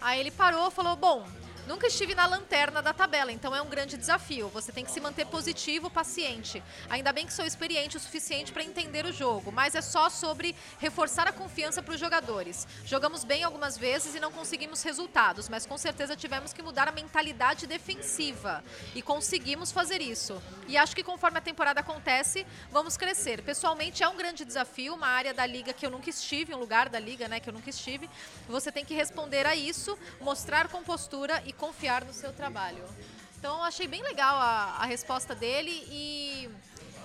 Speaker 8: Aí ele parou falou: Bom, nunca estive na lanterna da tabela, então é um grande desafio. Você tem que se manter positivo, paciente. Ainda bem que sou experiente o suficiente para entender o jogo, mas é só sobre reforçar a confiança para os jogadores. Jogamos bem algumas vezes e não conseguimos resultados, mas com certeza tivemos que mudar a mentalidade defensiva e conseguimos fazer isso. E acho que conforme a temporada acontece, vamos crescer. Pessoalmente é um grande desafio, uma área da liga que eu nunca estive, um lugar da liga, né, que eu nunca estive. Você tem que responder a isso, mostrar compostura confiar no seu trabalho. Então eu achei bem legal a, a resposta dele e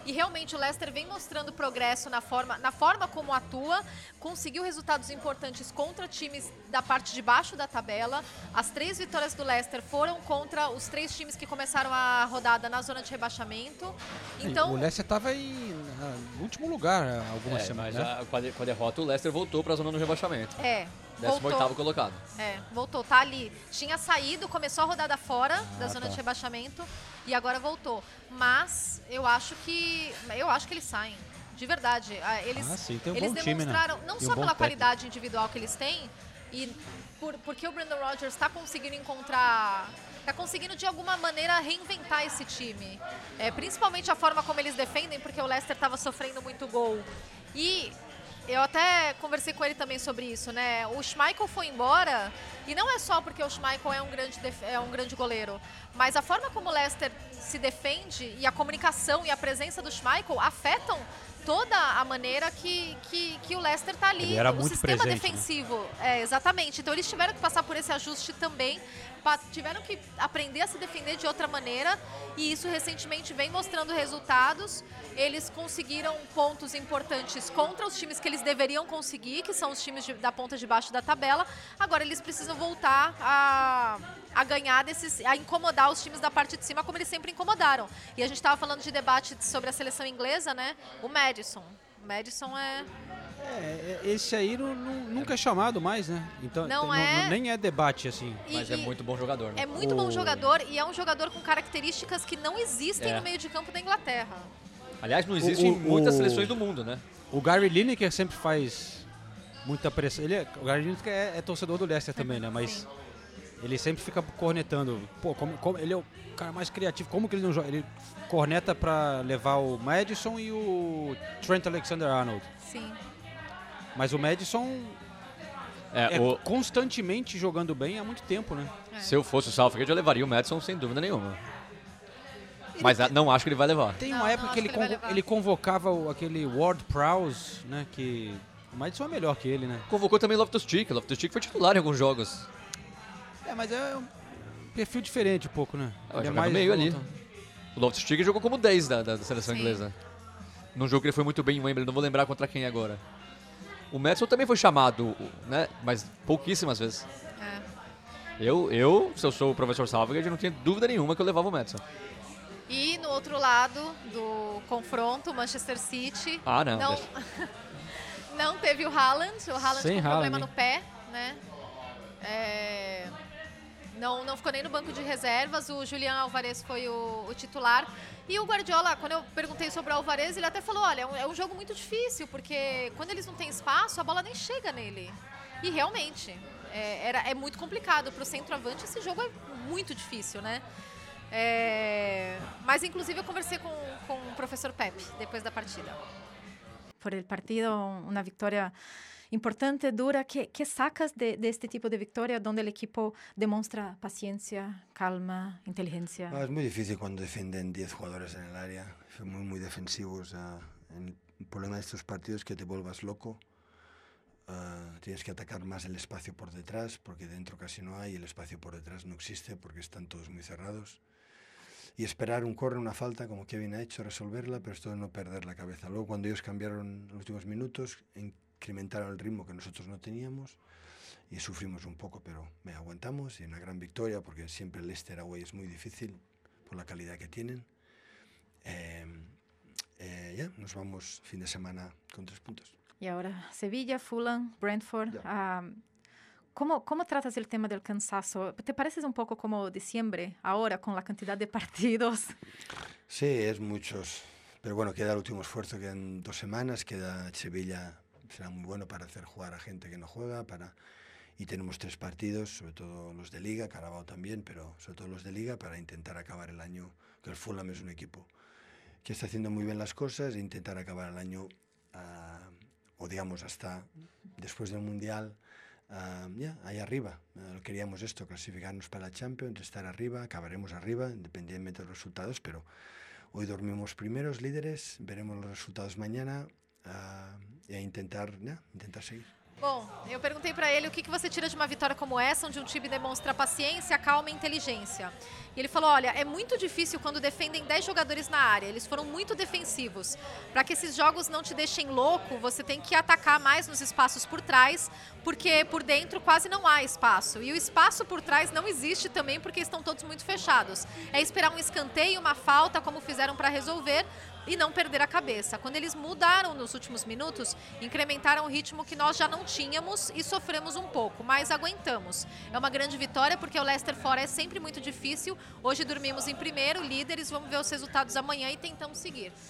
Speaker 8: e realmente o Leicester vem mostrando progresso na forma, na forma como atua, conseguiu resultados importantes contra times da parte de baixo da tabela. As três vitórias do Leicester foram contra os três times que começaram a rodada na zona de rebaixamento. Então,
Speaker 1: o Leicester estava no último lugar há algumas
Speaker 6: É,
Speaker 1: semanas.
Speaker 6: mas
Speaker 1: né?
Speaker 6: a- com, a, de- com a derrota o Leicester voltou para a zona do rebaixamento.
Speaker 8: é,
Speaker 6: 18
Speaker 8: voltou.
Speaker 6: colocado.
Speaker 8: É, voltou, tá ali. Tinha saído, começou a rodada fora da zona
Speaker 6: tá.
Speaker 8: de rebaixamento e agora voltou. Mas eu acho que eu acho que eles saem. De verdade. Ah, Eles,
Speaker 1: Ah, sim, um
Speaker 8: eles
Speaker 1: bom time, né?
Speaker 8: demonstraram, não
Speaker 1: E um
Speaker 8: só
Speaker 1: bom
Speaker 8: pela
Speaker 1: técnico.
Speaker 8: qualidade individual que eles têm, e por, porque o Brandon Rodgers está conseguindo encontrar. Está conseguindo de alguma maneira reinventar esse time. É, principalmente a forma como eles defendem, porque o Leicester estava sofrendo muito gol. E eu até conversei com ele também sobre isso, né? O Schmeichel foi embora, e não é só porque o Schmeichel é um grande, é um grande goleiro, mas a forma como o Leicester se defende e a comunicação e a presença do Schmeichel afetam toda a maneira que, que, que o Leicester está ali.
Speaker 1: Ele era
Speaker 8: o
Speaker 1: muito
Speaker 8: sistema
Speaker 1: presente, né?
Speaker 8: defensivo. É, exatamente. Então eles tiveram que passar por esse ajuste também, tiveram que aprender a se defender de outra maneira, e isso recentemente vem mostrando resultados. Eles conseguiram pontos importantes contra os times que eles deveriam conseguir, que são os times de- da ponta de baixo da tabela. Agora eles precisam voltar a, a ganhar desses, a incomodar os times da parte de cima como eles sempre incomodaram. E a gente estava falando de debate sobre a seleção inglesa, né? O Madison. O Madison é
Speaker 1: É, é, esse aí nu- nunca é chamado mais, né? Então
Speaker 8: Não
Speaker 1: tem-
Speaker 8: é.
Speaker 1: nem é debate assim.
Speaker 8: E-
Speaker 6: Mas é muito bom jogador, né?
Speaker 8: É muito bom
Speaker 1: O-
Speaker 8: jogador e é um jogador com características que não existem
Speaker 6: É.
Speaker 8: no meio de campo da Inglaterra.
Speaker 6: Aliás, não existe em muitas
Speaker 1: o-
Speaker 6: seleções do mundo, né?
Speaker 1: O Gary Lineker sempre faz muita pressão. Ele é, o Gary Lineker é, é torcedor do Leicester também, né? Mas ele sempre fica cornetando. Pô, como, como- ele é o cara mais criativo. Como que ele não joga? Ele corneta pra levar o Madison e o Trent Alexander-Arnold.
Speaker 8: Sim.
Speaker 1: Mas o Madison
Speaker 6: É,
Speaker 1: é
Speaker 6: o-
Speaker 1: constantemente jogando bem há muito tempo, né?
Speaker 6: Se eu fosse o Southgate, eu levaria o Madison sem dúvida nenhuma. Mas a- não acho que ele vai levar.
Speaker 1: Tem
Speaker 8: Não,
Speaker 1: uma
Speaker 8: não
Speaker 1: época
Speaker 8: acho
Speaker 1: que ele,
Speaker 8: que ele
Speaker 1: ele convocava o- aquele Ward Prowse, né? Que o Madison é melhor que ele, né?
Speaker 6: Convocou também Loftus-Cheek. Loftus-Cheek foi titular em alguns jogos.
Speaker 1: É, mas é um perfil diferente um pouco, né?
Speaker 6: Ah, vai jogar no meio ali. O Loftus-Cheek jogou como 10 da, da seleção
Speaker 8: Sim.
Speaker 6: inglesa. Num jogo que ele foi muito bem em Wembley, não vou lembrar contra quem agora. O Madison também foi chamado, né? Mas pouquíssimas vezes.
Speaker 8: É.
Speaker 6: Eu, eu, se eu sou o professor Salvagard, não tinha dúvida nenhuma que eu levava o Madison.
Speaker 8: E no outro lado do confronto, o Manchester City
Speaker 6: Ah, não,
Speaker 8: não, não teve o Haaland. O Haaland
Speaker 1: Sem
Speaker 8: com problema
Speaker 1: Haaland,
Speaker 8: no pé, né? É, Não, não ficou nem no banco de reservas. O Julian Alvarez foi o, o titular. E o Guardiola, quando eu perguntei sobre o Alvarez, ele até falou: olha, é um, é um jogo muito difícil, porque quando eles não têm espaço, a bola nem chega nele. E realmente, é, era, é muito complicado. Para o centroavante, esse jogo é muito difícil, né? É, mas, inclusive, eu conversei com, com o professor Pepe depois da partida.
Speaker 12: por el partido, una victoria importante, dura. ¿Qué, qué sacas de, de este tipo de victoria donde el equipo demuestra paciencia, calma, inteligencia?
Speaker 13: Ah, es muy difícil cuando defienden 10 jugadores en el área. Son muy, muy defensivos. ah, en, el problema de estos partidos es que te vuelvas loco. Ah, tienes que atacar más el espacio por detrás, porque dentro casi no hay, el espacio por detrás no existe porque están todos muy cerrados. Y esperar un corre, una falta, como Kevin ha hecho, resolverla, pero esto no perder la cabeza. Luego, cuando ellos cambiaron los últimos minutos, incrementaron el ritmo que nosotros no teníamos y sufrimos un poco, pero me aguantamos y una gran victoria, porque siempre el Leicester away es muy difícil por la calidad que tienen. Eh, eh, ya, nos vamos fin de semana con tres puntos.
Speaker 12: Y ahora Sevilla, Fulham, Brentford. Um, ¿cómo, ¿Cómo tratas el tema del cansancio? ¿Te pareces un poco como diciembre ahora con la cantidad de partidos?
Speaker 13: Sí, es muchos. Pero bueno, queda el último esfuerzo, quedan dos semanas, queda Sevilla, será muy bueno para hacer jugar a gente que no juega, para y tenemos tres partidos, sobre todo los de Liga, Carabao también, pero sobre todo los de Liga, para intentar acabar el año, que el Fulham es un equipo que está haciendo muy bien las cosas e intentar acabar el año, uh, o digamos hasta después del Mundial, uh, ya, ahí arriba. Uh, queríamos esto, clasificarnos para la Champions, estar arriba, acabaremos arriba, independientemente de los resultados, pero hoy dormimos primeros, líderes, veremos los resultados mañana e intentar, yeah, intentar seguir.
Speaker 8: Bom, eu perguntei para ele o que, que você tira de uma vitória como essa, onde um time demonstra paciência, calma e inteligência. E ele falou: olha, é muito difícil quando defendem 10 jogadores na área. Eles foram muito defensivos. Para que esses jogos não te deixem louco, você tem que atacar mais nos espaços por trás, porque por dentro quase não há espaço. E o espaço por trás não existe também porque estão todos muito fechados. É esperar um escanteio, uma falta, como fizeram para resolver, e não perder a cabeça. Quando eles mudaram nos últimos minutos, incrementaram o ritmo que nós já não tínhamos e sofremos um pouco, mas aguentamos. É uma grande vitória porque o Leicester fora é sempre muito difícil. Hoje dormimos em primeiro, líderes, vamos ver os resultados amanhã e tentamos seguir.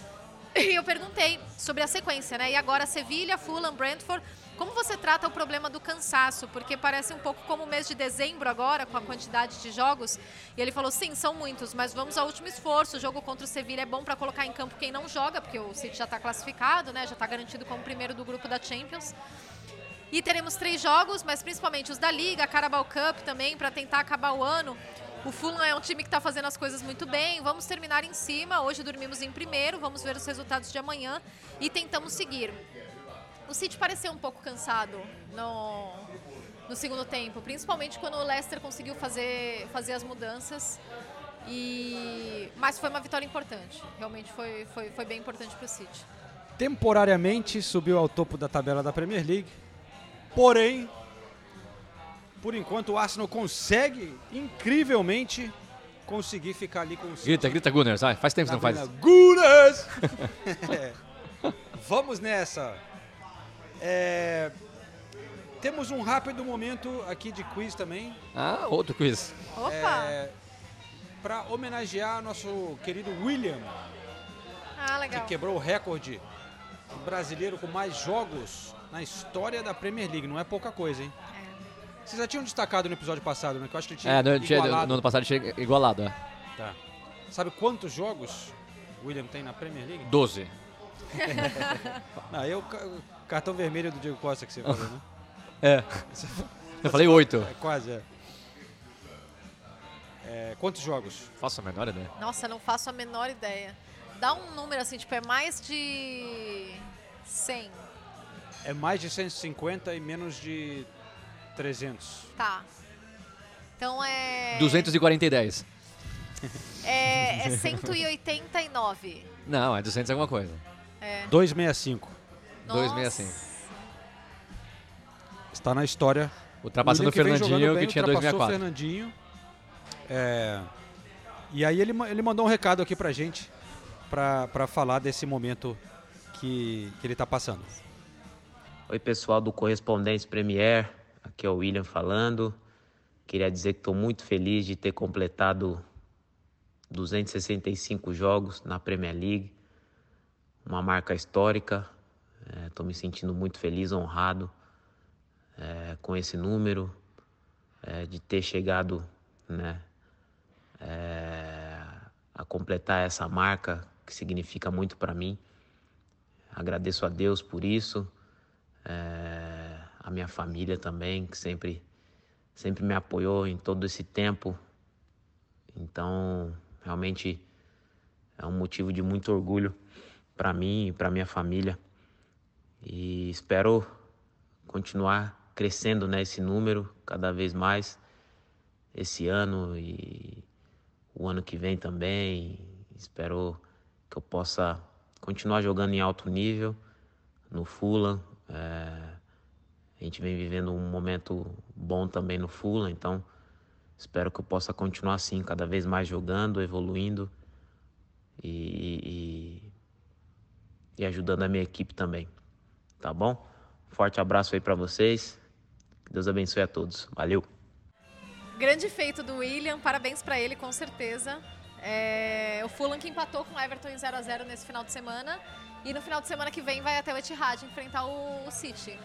Speaker 8: E eu perguntei sobre a sequência, né? E agora Sevilha, Fulham, Brentford. Como você trata o problema do cansaço? Porque parece um pouco como o mês de dezembro agora, com a quantidade de jogos. E ele falou: sim, são muitos, mas vamos ao último esforço. O jogo contra o Sevilha é bom para colocar em campo quem não joga, porque o City já está classificado, né? Já está garantido como primeiro do grupo da Champions. E teremos três jogos, mas principalmente os da Liga, a Carabao Cup também, para tentar acabar o ano. O Fulham é um time que está fazendo as coisas muito bem. Vamos terminar em cima. Hoje dormimos em primeiro. Vamos ver os resultados de amanhã e tentamos seguir. O City pareceu um pouco cansado no, no segundo tempo, principalmente quando o Leicester conseguiu fazer, fazer as mudanças. E, mas foi uma vitória importante. Realmente foi, foi, foi bem importante para o City.
Speaker 1: Temporariamente subiu ao topo da tabela da Premier League. Porém, por enquanto o Arsenal consegue incrivelmente conseguir ficar ali com o City.
Speaker 6: Grita, grita Gunners. Faz tempo que não faz.
Speaker 1: Gunners! é. Vamos nessa. É, temos um rápido momento aqui de quiz também.
Speaker 6: Ah, outro quiz.
Speaker 8: Opa!
Speaker 1: É, para homenagear nosso querido William.
Speaker 8: Ah, legal.
Speaker 1: Que quebrou o recorde brasileiro com mais jogos na história da Premier League. Não é pouca coisa, hein? É. Vocês já tinham destacado no episódio passado, né? Que eu acho que ele tinha
Speaker 6: é, no,
Speaker 1: igualado.
Speaker 6: no ano passado tinha igualado, é.
Speaker 1: Tá. Sabe quantos jogos o William tem na Premier League?
Speaker 6: Doze.
Speaker 1: Não, eu cartão vermelho do Diego Costa que você falou, né?
Speaker 6: É. Eu falei oito.
Speaker 1: É, quase, é. é. Quantos jogos?
Speaker 6: Faço a menor ideia.
Speaker 8: Nossa, não faço a menor ideia. Dá um número assim, tipo, é mais de 100.
Speaker 1: É mais de 150 e menos de 300.
Speaker 8: Tá. Então é...
Speaker 6: 240 e 10.
Speaker 8: É, é 189.
Speaker 6: Não, é 200 alguma coisa.
Speaker 8: É.
Speaker 1: 265.
Speaker 6: 265.
Speaker 1: Está na história.
Speaker 6: Ultrapassando o Fernandinho,
Speaker 1: bem,
Speaker 6: que tinha
Speaker 1: 2004.
Speaker 6: o
Speaker 1: Fernandinho. É, e aí ele, ele mandou um recado aqui pra gente, pra, pra falar desse momento que, que ele tá passando.
Speaker 9: Oi, pessoal do Correspondentes Premier. Aqui é o William falando. Queria dizer que estou muito feliz de ter completado 265 jogos na Premier League. Uma marca histórica. Estou é, me sentindo muito feliz, honrado é, com esse número, é, de ter chegado né, é, a completar essa marca que significa muito para mim. Agradeço a Deus por isso, é, a minha família também, que sempre, sempre me apoiou em todo esse tempo. Então, realmente é um motivo de muito orgulho para mim e para minha família. E espero continuar crescendo nesse né, número cada vez mais esse ano e o ano que vem também. Espero que eu possa continuar jogando em alto nível no Fulham. É, a gente vem vivendo um momento bom também no Fulham, então espero que eu possa continuar assim, cada vez mais jogando, evoluindo e, e, e ajudando a minha equipe também. Tá bom? Forte abraço aí para vocês. Que Deus abençoe a todos. Valeu.
Speaker 8: Grande feito do William, parabéns para ele com certeza. É, o Fulham que empatou com o Everton em 0 a 0 nesse final de semana e no final de semana que vem vai até o Etihad enfrentar o, o City.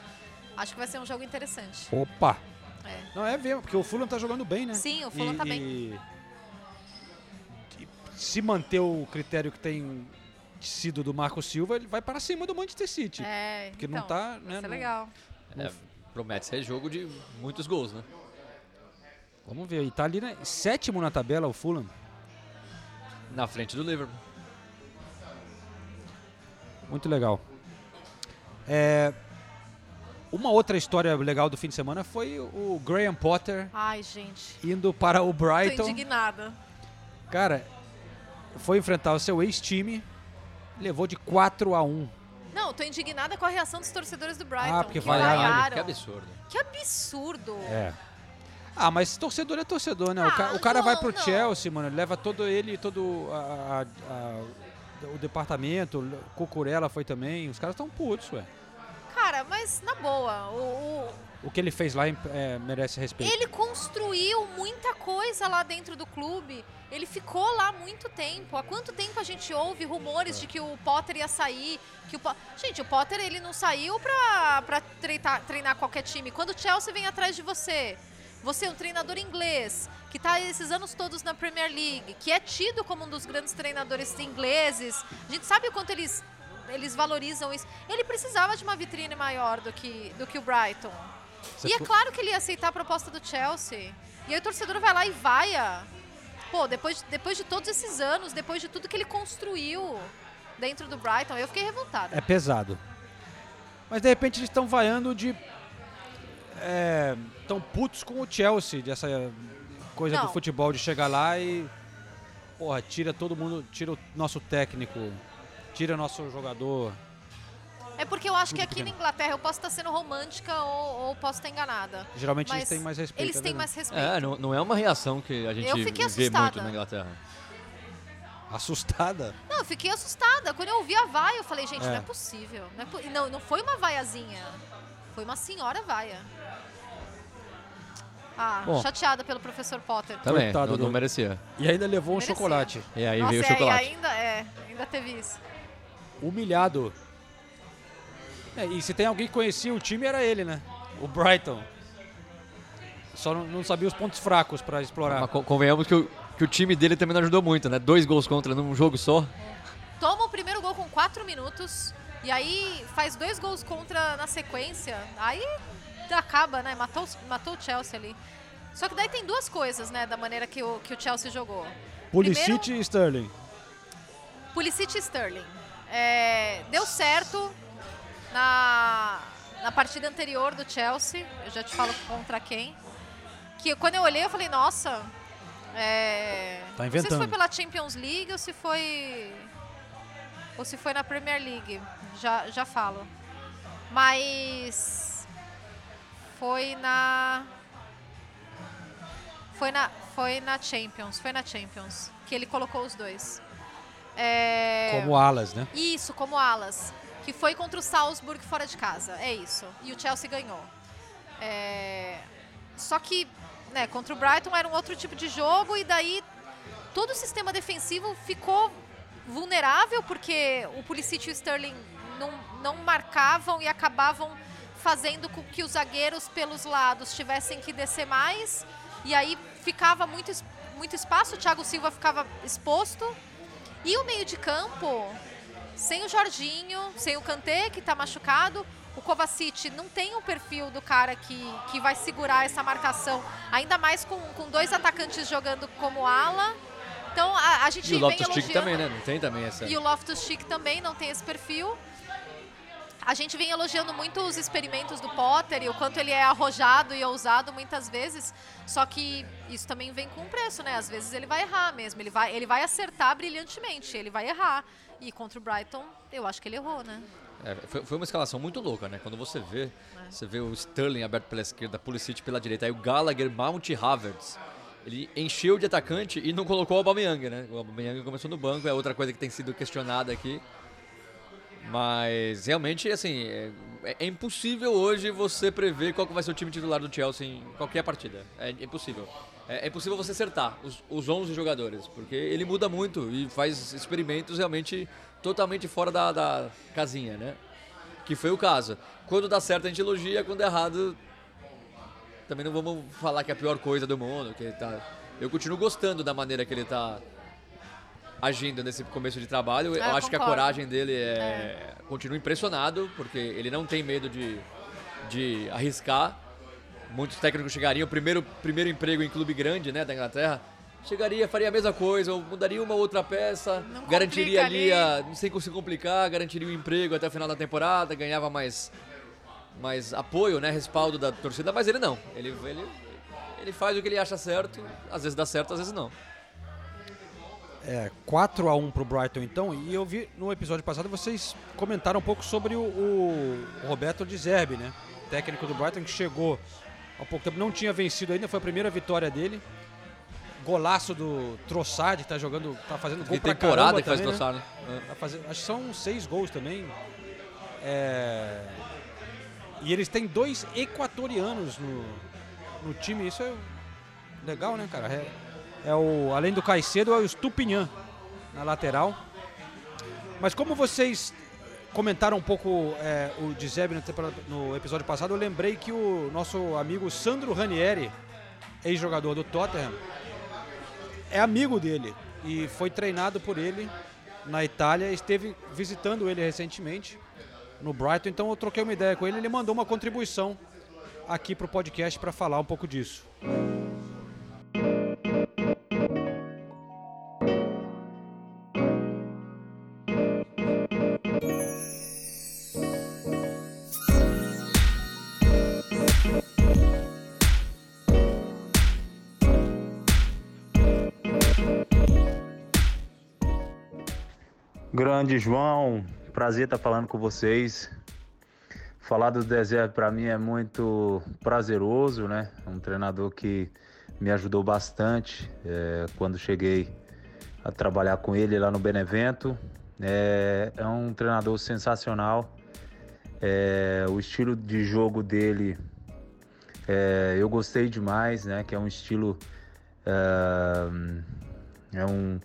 Speaker 8: Acho que vai ser um jogo interessante.
Speaker 1: Opa!
Speaker 8: É.
Speaker 1: Não é mesmo, porque o Fulham tá jogando bem, né?
Speaker 8: Sim, o Fulham
Speaker 1: e,
Speaker 8: tá bem.
Speaker 1: E, e se manter o critério que tem sido do Marco Silva, ele vai para cima do Manchester City.
Speaker 8: É,
Speaker 1: porque
Speaker 8: então,
Speaker 1: não tá, né?
Speaker 8: Vai ser
Speaker 1: não-
Speaker 8: legal.
Speaker 6: É, promete ser jogo de muitos gols, né?
Speaker 1: Vamos ver, e tá ali, né? Sétimo na tabela o Fulham.
Speaker 6: Na frente do Liverpool.
Speaker 1: Muito legal. É, uma outra história legal do fim de semana foi o Graham Potter
Speaker 8: Ai, gente.
Speaker 1: indo para o
Speaker 8: Tô
Speaker 1: Brighton.
Speaker 8: indignada.
Speaker 1: Cara, foi enfrentar o seu ex-time, levou de 4 a 1.
Speaker 8: Não, tô indignada com a reação dos torcedores do Brighton.
Speaker 1: Ah, porque
Speaker 8: que
Speaker 1: vaiaram ele.
Speaker 8: vaiaram.
Speaker 6: Que absurdo.
Speaker 8: Que absurdo.
Speaker 1: É. Ah, mas torcedor é torcedor, né? o, ca-
Speaker 8: Ah,
Speaker 1: o cara vai pro
Speaker 8: não.
Speaker 1: Chelsea, mano, ele leva todo ele, todo a- a- a- o departamento, o Cucurella foi também, os caras tão putos, ué.
Speaker 8: Cara, mas na boa, o, o-
Speaker 1: O que ele fez lá é, merece respeito.
Speaker 8: ele construiu muita coisa lá dentro do clube. Ele ficou lá muito tempo. Há quanto tempo a gente ouve rumores de que o Potter ia sair? Que o Po- Gente, o Potter ele não saiu pra, pra treinar, treinar qualquer time. Quando o Chelsea vem atrás de você, você é um treinador inglês, que está esses anos todos na Premier League, que é tido como um dos grandes treinadores ingleses. A gente sabe o quanto eles, eles valorizam isso. Ele precisava de uma vitrine maior do que, do que o Brighton.
Speaker 1: Você
Speaker 8: e é claro que ele ia aceitar a proposta do Chelsea. E aí o torcedor vai lá e vaia. Pô, depois, de- depois de todos esses anos, depois de tudo que ele construiu dentro do Brighton, eu fiquei revoltada.
Speaker 1: É pesado. Mas de repente eles estão vaiando de. Estão putos com o Chelsea, dessa coisa
Speaker 8: Não.
Speaker 1: do futebol, de chegar lá e. Porra, tira todo mundo, tira o nosso técnico, tira nosso jogador.
Speaker 8: É porque eu acho que aqui na. Inglaterra eu posso estar sendo romântica ou, ou posso estar enganada.
Speaker 1: Geralmente eles têm mais respeito,
Speaker 8: Eles
Speaker 1: é
Speaker 8: têm
Speaker 1: verdade.
Speaker 8: mais respeito.
Speaker 6: É, não, não é uma reação que a gente vê
Speaker 8: assustada.
Speaker 6: muito na Inglaterra.
Speaker 1: Assustada?
Speaker 8: Não, eu fiquei assustada. Quando eu ouvi a vaia, eu falei, gente,
Speaker 1: É.
Speaker 8: não é possível. Não, é po- não, não foi uma vaiazinha. Foi uma senhora vaia. Ah,
Speaker 6: Bom.
Speaker 8: chateada pelo professor Potter.
Speaker 6: Também,
Speaker 1: Coitado
Speaker 6: não, não merecia.
Speaker 1: E ainda levou um
Speaker 8: Merecia.
Speaker 1: chocolate.
Speaker 6: E aí
Speaker 8: Nossa,
Speaker 6: veio o
Speaker 8: é,
Speaker 6: chocolate.
Speaker 8: Ainda, é, ainda teve isso.
Speaker 1: Humilhado. É, e se tem alguém que conhecia o time, era ele, né? O Brighton. Só não, não sabia os pontos fracos pra explorar.
Speaker 6: Mas co- convenhamos que o, que o time dele também não ajudou muito, né? Dois gols contra num jogo só.
Speaker 8: Toma o primeiro gol com 4 minutos. E aí faz dois gols contra na sequência. Aí acaba, né? Matou, matou o Chelsea ali. Só que daí tem duas coisas, né? Da maneira que o, que o Chelsea jogou.
Speaker 1: Pulisic e Sterling.
Speaker 8: Pulisic e Sterling. É, deu certo na, na partida anterior do Chelsea. Eu já te falo contra quem. Que quando eu olhei, eu falei, nossa. É,
Speaker 1: Tá
Speaker 8: Não sei se foi
Speaker 1: inventando.
Speaker 8: pela Champions League ou se foi. Ou se foi na Premier League. Já, já falo. Mas. Foi na. Foi na, foi na Champions. Foi na Champions. Que ele colocou os dois. É,
Speaker 1: Como alas, né?
Speaker 8: Isso, como alas. Que foi contra o Salzburg fora de casa. É isso. E o Chelsea ganhou. É, Só que, né, contra o Brighton era um outro tipo de jogo e daí todo o sistema defensivo ficou vulnerável porque o Pulisic e o Sterling não, não marcavam e acabavam fazendo com que os zagueiros pelos lados tivessem que descer mais e aí ficava muito, muito espaço, o Thiago Silva ficava exposto e o meio de campo sem o Jorginho, sem o Kanté, que está machucado. O Kovacic não tem o perfil do cara que, que vai segurar essa marcação, ainda mais com, com dois atacantes jogando como ala. Então a, a gente
Speaker 6: E o
Speaker 8: vem
Speaker 6: Loftus-Cheek
Speaker 8: elogiando.
Speaker 6: também, né? Não tem também essa...
Speaker 8: E o Loftus-Cheek também não tem esse perfil. A gente vem elogiando muito os experimentos do Potter e o quanto ele é arrojado e ousado muitas vezes. Só que isso também vem com um preço, né? Às vezes ele vai errar mesmo. Ele vai, ele vai acertar brilhantemente, ele vai errar. E contra o Brighton, eu acho que ele errou, né?
Speaker 6: É, foi, foi uma escalação muito louca, né? Quando você vê, você vê o Sterling aberto pela esquerda, Pulisic pela direita, aí o Gallagher, Mount e Havertz. Ele encheu de atacante e não colocou o Aubameyang, né? O Aubameyang começou no banco, é outra coisa que tem sido questionada aqui. Mas realmente, assim, é, é impossível hoje você prever qual vai ser o time titular do Chelsea em qualquer partida. É impossível. É, é impossível você acertar os, os 11 jogadores, porque ele muda muito e faz experimentos realmente totalmente fora da, da casinha, né? Que foi o caso. Quando dá certo a gente elogia, quando é errado também não vamos falar que é a pior coisa do mundo, que tá eu continuo gostando da maneira que ele tá agindo nesse começo de trabalho. Eu
Speaker 8: Ah, eu
Speaker 6: acho que a
Speaker 8: concordo.
Speaker 6: coragem dele é, continuo impressionado, porque ele não tem medo de, de arriscar. Muitos técnicos chegariam, primeiro primeiro emprego em clube grande, né, da Inglaterra, chegaria, faria a mesma coisa, ou mudaria uma outra peça, garantiria
Speaker 8: complica
Speaker 6: ali,
Speaker 8: ali.
Speaker 6: a, sem se complicar, garantiria o emprego até o final da temporada, ganhava mais mais apoio, né, respaldo da torcida, mas ele não. Ele, ele, ele faz o que ele acha certo, às vezes dá certo, às vezes não.
Speaker 1: É, 4 a 1 pro Brighton então, e eu vi no episódio passado vocês comentaram um pouco sobre o, o Roberto de Zerbi, né? Técnico do Brighton que chegou há pouco tempo, não tinha vencido ainda, foi a primeira vitória dele. Golaço do Trossard, que tá jogando, tá fazendo gol pra
Speaker 6: temporada que faz
Speaker 1: também,
Speaker 6: Trossard,
Speaker 1: né?
Speaker 6: né?
Speaker 1: Tá fazendo- acho que são seis gols também. É, E eles têm dois equatorianos no, no time, isso é legal, né, cara? É, é o, além do Caicedo, é o Stupinhan na lateral. Mas como vocês comentaram um pouco é, o temporada- no episódio passado, eu lembrei que o nosso amigo Sandro Ranieri, ex-jogador do Tottenham, é amigo dele e foi treinado por ele na Itália, esteve visitando ele recentemente no Brighton, então eu troquei uma ideia com ele, ele mandou uma contribuição aqui pro podcast para falar um pouco disso.
Speaker 14: Grande João, prazer estar falando com vocês. Falar do deserto para mim é muito prazeroso, né? Um treinador que me ajudou bastante é, quando cheguei a trabalhar com ele lá no Benevento. É, é um treinador sensacional. É, o estilo de jogo dele é, eu gostei demais, né? Que é um estilo é, é um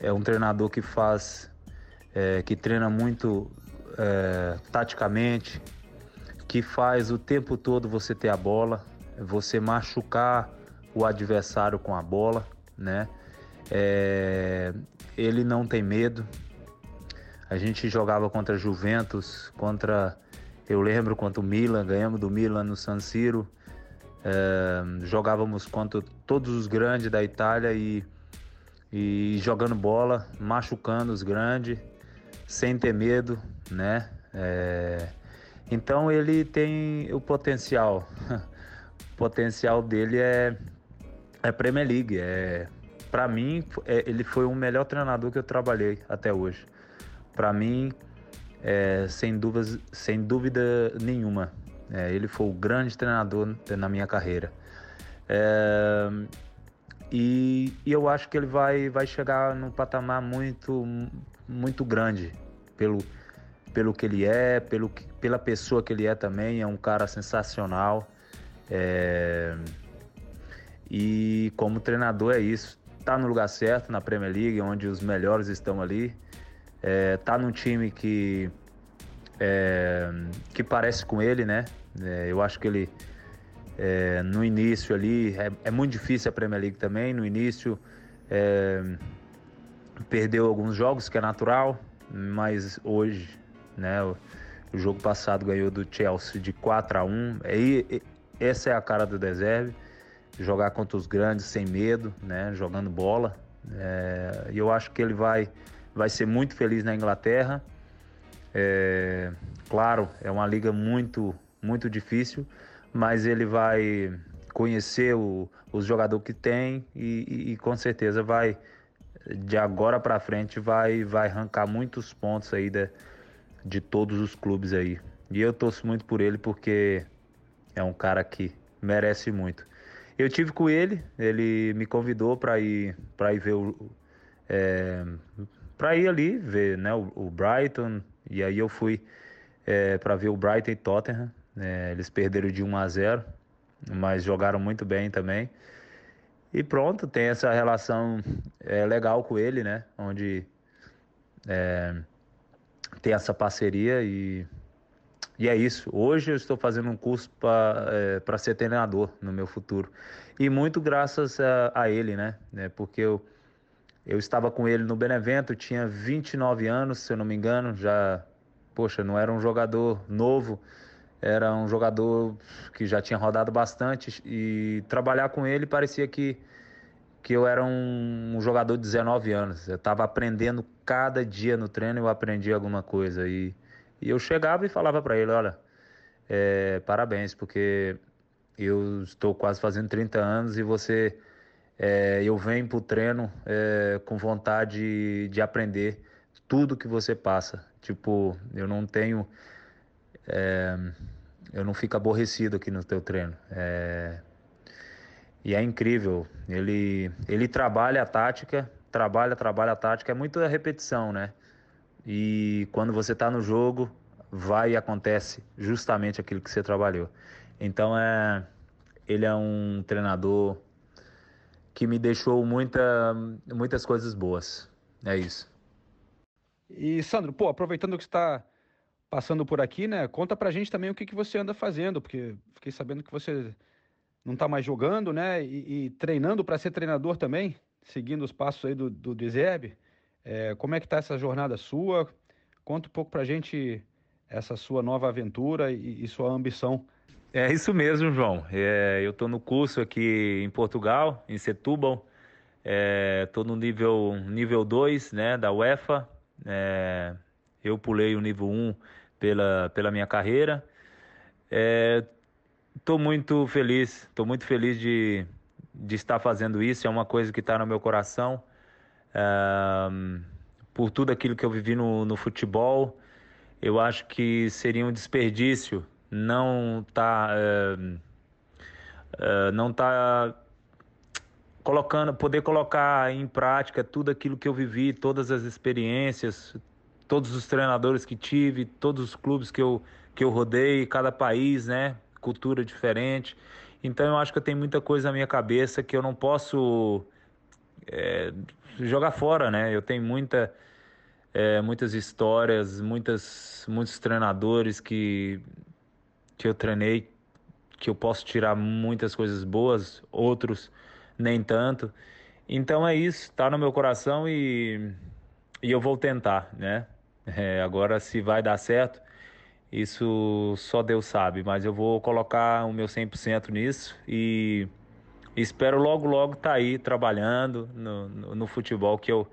Speaker 14: é um treinador que faz é, que treina muito é, taticamente, que faz o tempo todo você ter a bola, você machucar o adversário com a bola, né? É, ele não tem medo. A gente jogava contra Juventus, contra eu lembro contra o Milan, ganhamos do Milan no San Siro. É, jogávamos contra todos os grandes da Itália e, e jogando bola, machucando os grandes, sem ter medo, né? É, então ele tem o potencial. o potencial dele é, é Premier League. É, Para mim, é, ele foi o melhor treinador que eu trabalhei até hoje. Para mim, é, sem, dúvidas, sem dúvida nenhuma. É, ele foi o grande treinador na minha carreira. É, e, e eu acho que ele vai, vai chegar num patamar muito, muito grande pelo, pelo que ele é, pelo, pela pessoa que ele é também. É um cara sensacional. É, e como treinador é isso. Tá no lugar certo na Premier League, onde os melhores estão ali. É, tá num time que é, que parece com ele, né? É, eu acho que ele é, no início ali é, é muito difícil a Premier League também. No início é, perdeu alguns jogos, que é natural, mas hoje, né? O, o jogo passado ganhou do Chelsea de 4 a 1. Aí, e- essa é a cara do Deserve, jogar contra os grandes sem medo, né? Jogando bola. É, E eu acho que ele vai, vai ser muito feliz na Inglaterra. É, claro, é uma liga muito, muito difícil, mas ele vai conhecer o, os jogadores que tem e, e- e com certeza vai, de agora para frente, vai, vai arrancar muitos pontos aí de, de todos os clubes aí. E eu torço muito por ele porque é um cara que merece muito. Eu tive com ele, ele me convidou para ir para ir ver o é, para ir ali ver né, o, o Brighton e aí eu fui para ver o Brighton e Tottenham. É, eles perderam de 1 a 0, mas jogaram muito bem também. E pronto, tem essa relação é, legal com ele, né? Onde é, tem essa parceria e, e é isso. Hoje eu estou fazendo um curso para ser treinador no meu futuro. E muito graças a, a ele, né? É, porque eu, eu estava com ele no Benevento, tinha 29 anos, se eu não me engano, já, poxa, não era um jogador novo, era um jogador que já tinha rodado bastante e trabalhar com ele parecia que, que eu era um, um jogador de 19 anos. Eu estava aprendendo cada dia no treino, eu aprendi alguma coisa e, e eu chegava e falava para ele, olha, é, parabéns, porque eu estou quase fazendo 30 anos e você é, eu venho para o treino é, com vontade de aprender tudo que você passa. Tipo, eu não tenho. É, eu não fico aborrecido aqui no teu treino. É, e é incrível. Ele, ele trabalha a tática, trabalha, trabalha a tática. É muita repetição, né? E quando você está no jogo, vai e acontece justamente aquilo que você trabalhou. Então é, ele é um treinador que me deixou muita, muitas coisas boas. É isso.
Speaker 1: E Sandro, pô, aproveitando que está passando por aqui, né? Conta pra gente também o que, que você anda fazendo, porque fiquei sabendo que você não tá mais jogando, né? E, e treinando para ser treinador também, seguindo os passos aí do, do Dezeb. É, como é que tá essa jornada sua? Conta um pouco pra gente essa sua nova aventura e, e sua ambição.
Speaker 14: É isso mesmo, João. É, eu estou no curso aqui em Portugal, em Setúbal. Estou no nível nível 2 né, da UEFA. É, eu pulei o nível 1 pela, pela minha carreira. Estou muito feliz, estou muito feliz de, de estar fazendo isso. É uma coisa que está no meu coração. É, por tudo aquilo que eu vivi no, no futebol, eu acho que seria um desperdício não tá é, é, não tá colocando poder colocar em prática tudo aquilo que eu vivi todas as experiências todos os treinadores que tive todos os clubes que eu que eu rodei cada país né cultura diferente então eu acho que eu tenho muita coisa na minha cabeça que eu não posso é, jogar fora né eu tenho muita é, muitas histórias muitas muitos treinadores que que eu treinei, que eu posso tirar muitas coisas boas, outros nem tanto. Então é isso, tá no meu coração e, e eu vou tentar, né? É, agora, se vai dar certo, isso só Deus sabe, mas eu vou colocar o meu 100% nisso e espero logo, logo estar tá aí trabalhando no, no, no futebol, que eu,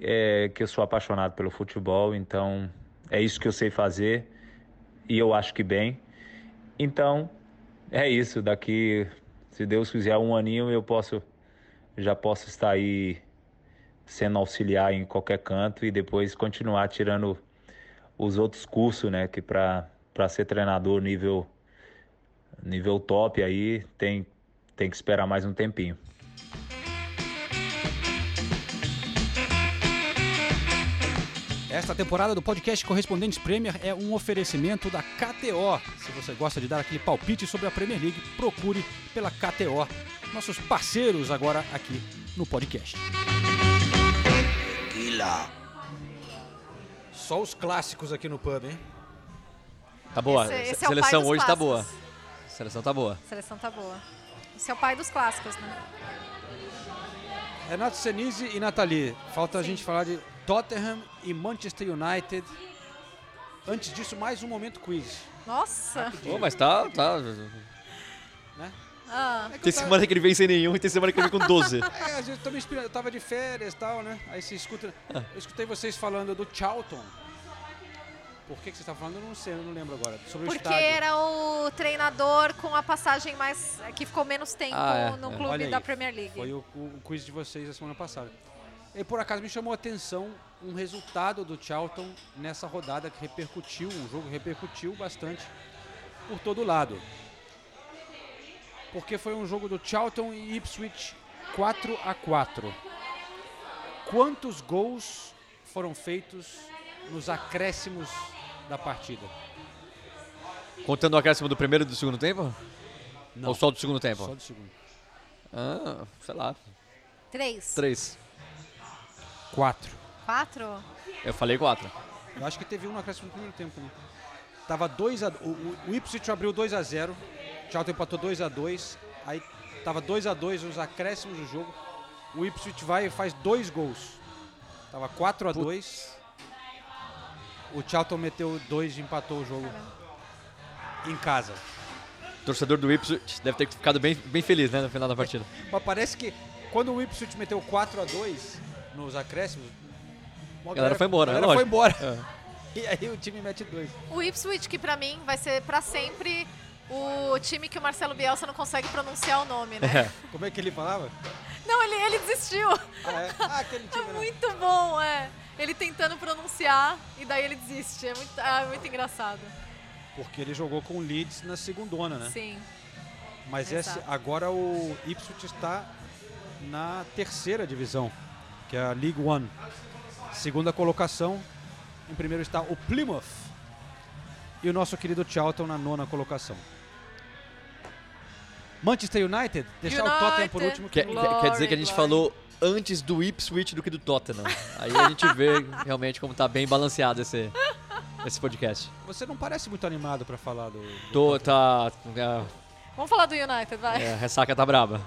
Speaker 14: é, que eu sou apaixonado pelo futebol, então é isso que eu sei fazer e eu acho que bem. Então, é isso. Daqui, se Deus quiser, um aninho eu posso, já posso estar aí sendo auxiliar em qualquer canto e depois continuar tirando os outros cursos, né? Que para ser treinador nível nível top aí tem tem que esperar mais um tempinho.
Speaker 1: Esta temporada do podcast Correspondentes Premier é um oferecimento da KTO. Se você gosta de dar aquele palpite sobre a Premier League, procure pela KTO. Nossos parceiros agora aqui no podcast. Só os clássicos aqui no pub, hein?
Speaker 6: Tá boa.
Speaker 8: Esse- esse é o pai
Speaker 6: seleção hoje tá boa. A seleção tá boa.
Speaker 8: A seleção tá boa. Esse é o pai dos clássicos, né?
Speaker 1: Renato Senise e Nathalie. Falta a gente falar de Tottenham e Manchester United. Antes disso, mais um momento quiz.
Speaker 8: Nossa!
Speaker 6: Pô, mas tá, tá.
Speaker 1: Né?
Speaker 8: Ah.
Speaker 1: É
Speaker 6: Tem
Speaker 1: tava-
Speaker 6: semana que ele vem sem nenhum e tem semana que ele vem com 12.
Speaker 1: É, às vezes eu tô me inspirando, eu tava de férias e tal, né? Aí você escuta.
Speaker 6: Ah.
Speaker 1: Eu escutei vocês falando do Charlton. Por que, que você tá falando? Eu não sei, eu não lembro agora. Sobre o
Speaker 8: Porque
Speaker 1: estádio.
Speaker 8: era o treinador com a passagem mais. que ficou menos tempo
Speaker 1: Ah, é,
Speaker 8: no
Speaker 1: é.
Speaker 8: clube
Speaker 1: Olha
Speaker 8: da
Speaker 1: aí,
Speaker 8: Premier League.
Speaker 1: Foi o, o quiz de vocês a semana passada. E por acaso me chamou a atenção um resultado do Charlton nessa rodada que repercutiu, um jogo que repercutiu bastante por todo lado. Porque foi um jogo do Charlton e Ipswich 4 a 4. Quantos gols foram feitos nos acréscimos da partida?
Speaker 6: Contando o acréscimo do primeiro e do segundo tempo?
Speaker 1: Não.
Speaker 6: Ou só do segundo tempo?
Speaker 1: Só do segundo.
Speaker 6: Ah, sei lá.
Speaker 8: Três.
Speaker 6: Três.
Speaker 1: Quatro.
Speaker 8: Quatro?
Speaker 6: Eu falei quatro.
Speaker 1: Eu acho que teve um no acréscimo no primeiro tempo também. Tava 2 a o, o, o Ipswich abriu 2 a 0. O Charlton empatou 2 a 2. Aí tava 2 a 2 nos acréscimos do jogo. O Ipswich vai e faz dois gols. Tava 4 a 2. O Charlton meteu dois e empatou o jogo em casa.
Speaker 6: O torcedor do Ipswich deve ter ficado bem, bem feliz, né, no final da partida.
Speaker 1: Mas parece que quando o Ipswich meteu 4 a 2 nos acréscimos,
Speaker 6: A galera foi embora,
Speaker 1: a
Speaker 6: né?
Speaker 1: galera foi embora. E aí o time mete dois.
Speaker 8: O Ipswich, que pra mim vai ser pra sempre o time que o Marcelo Bielsa não consegue pronunciar o nome, né?
Speaker 1: Como é que ele falava?
Speaker 8: Não, ele, ele desistiu.
Speaker 1: Ah, é? Ah, aquele time.
Speaker 8: É muito bom, é. Ele tentando pronunciar e daí ele desiste. É muito, ah, é muito engraçado.
Speaker 1: Porque ele jogou com o Leeds na segundona, né?
Speaker 8: Sim.
Speaker 1: Mas esse, agora o Ipswich está na terceira divisão, que é a League One. Segunda colocação. Em primeiro está o Plymouth. E o nosso querido Charlton na nona colocação. Manchester United, deixar o Tottenham por último.
Speaker 6: Quer, quer- quer dizer que a gente falou antes do Ipswich do que do Tottenham. Aí a gente vê realmente como tá bem balanceado esse, esse podcast.
Speaker 1: Você não parece muito animado para falar do. do
Speaker 6: Tô, tá.
Speaker 8: Vamos falar do United, vai.
Speaker 6: É, a ressaca tá braba.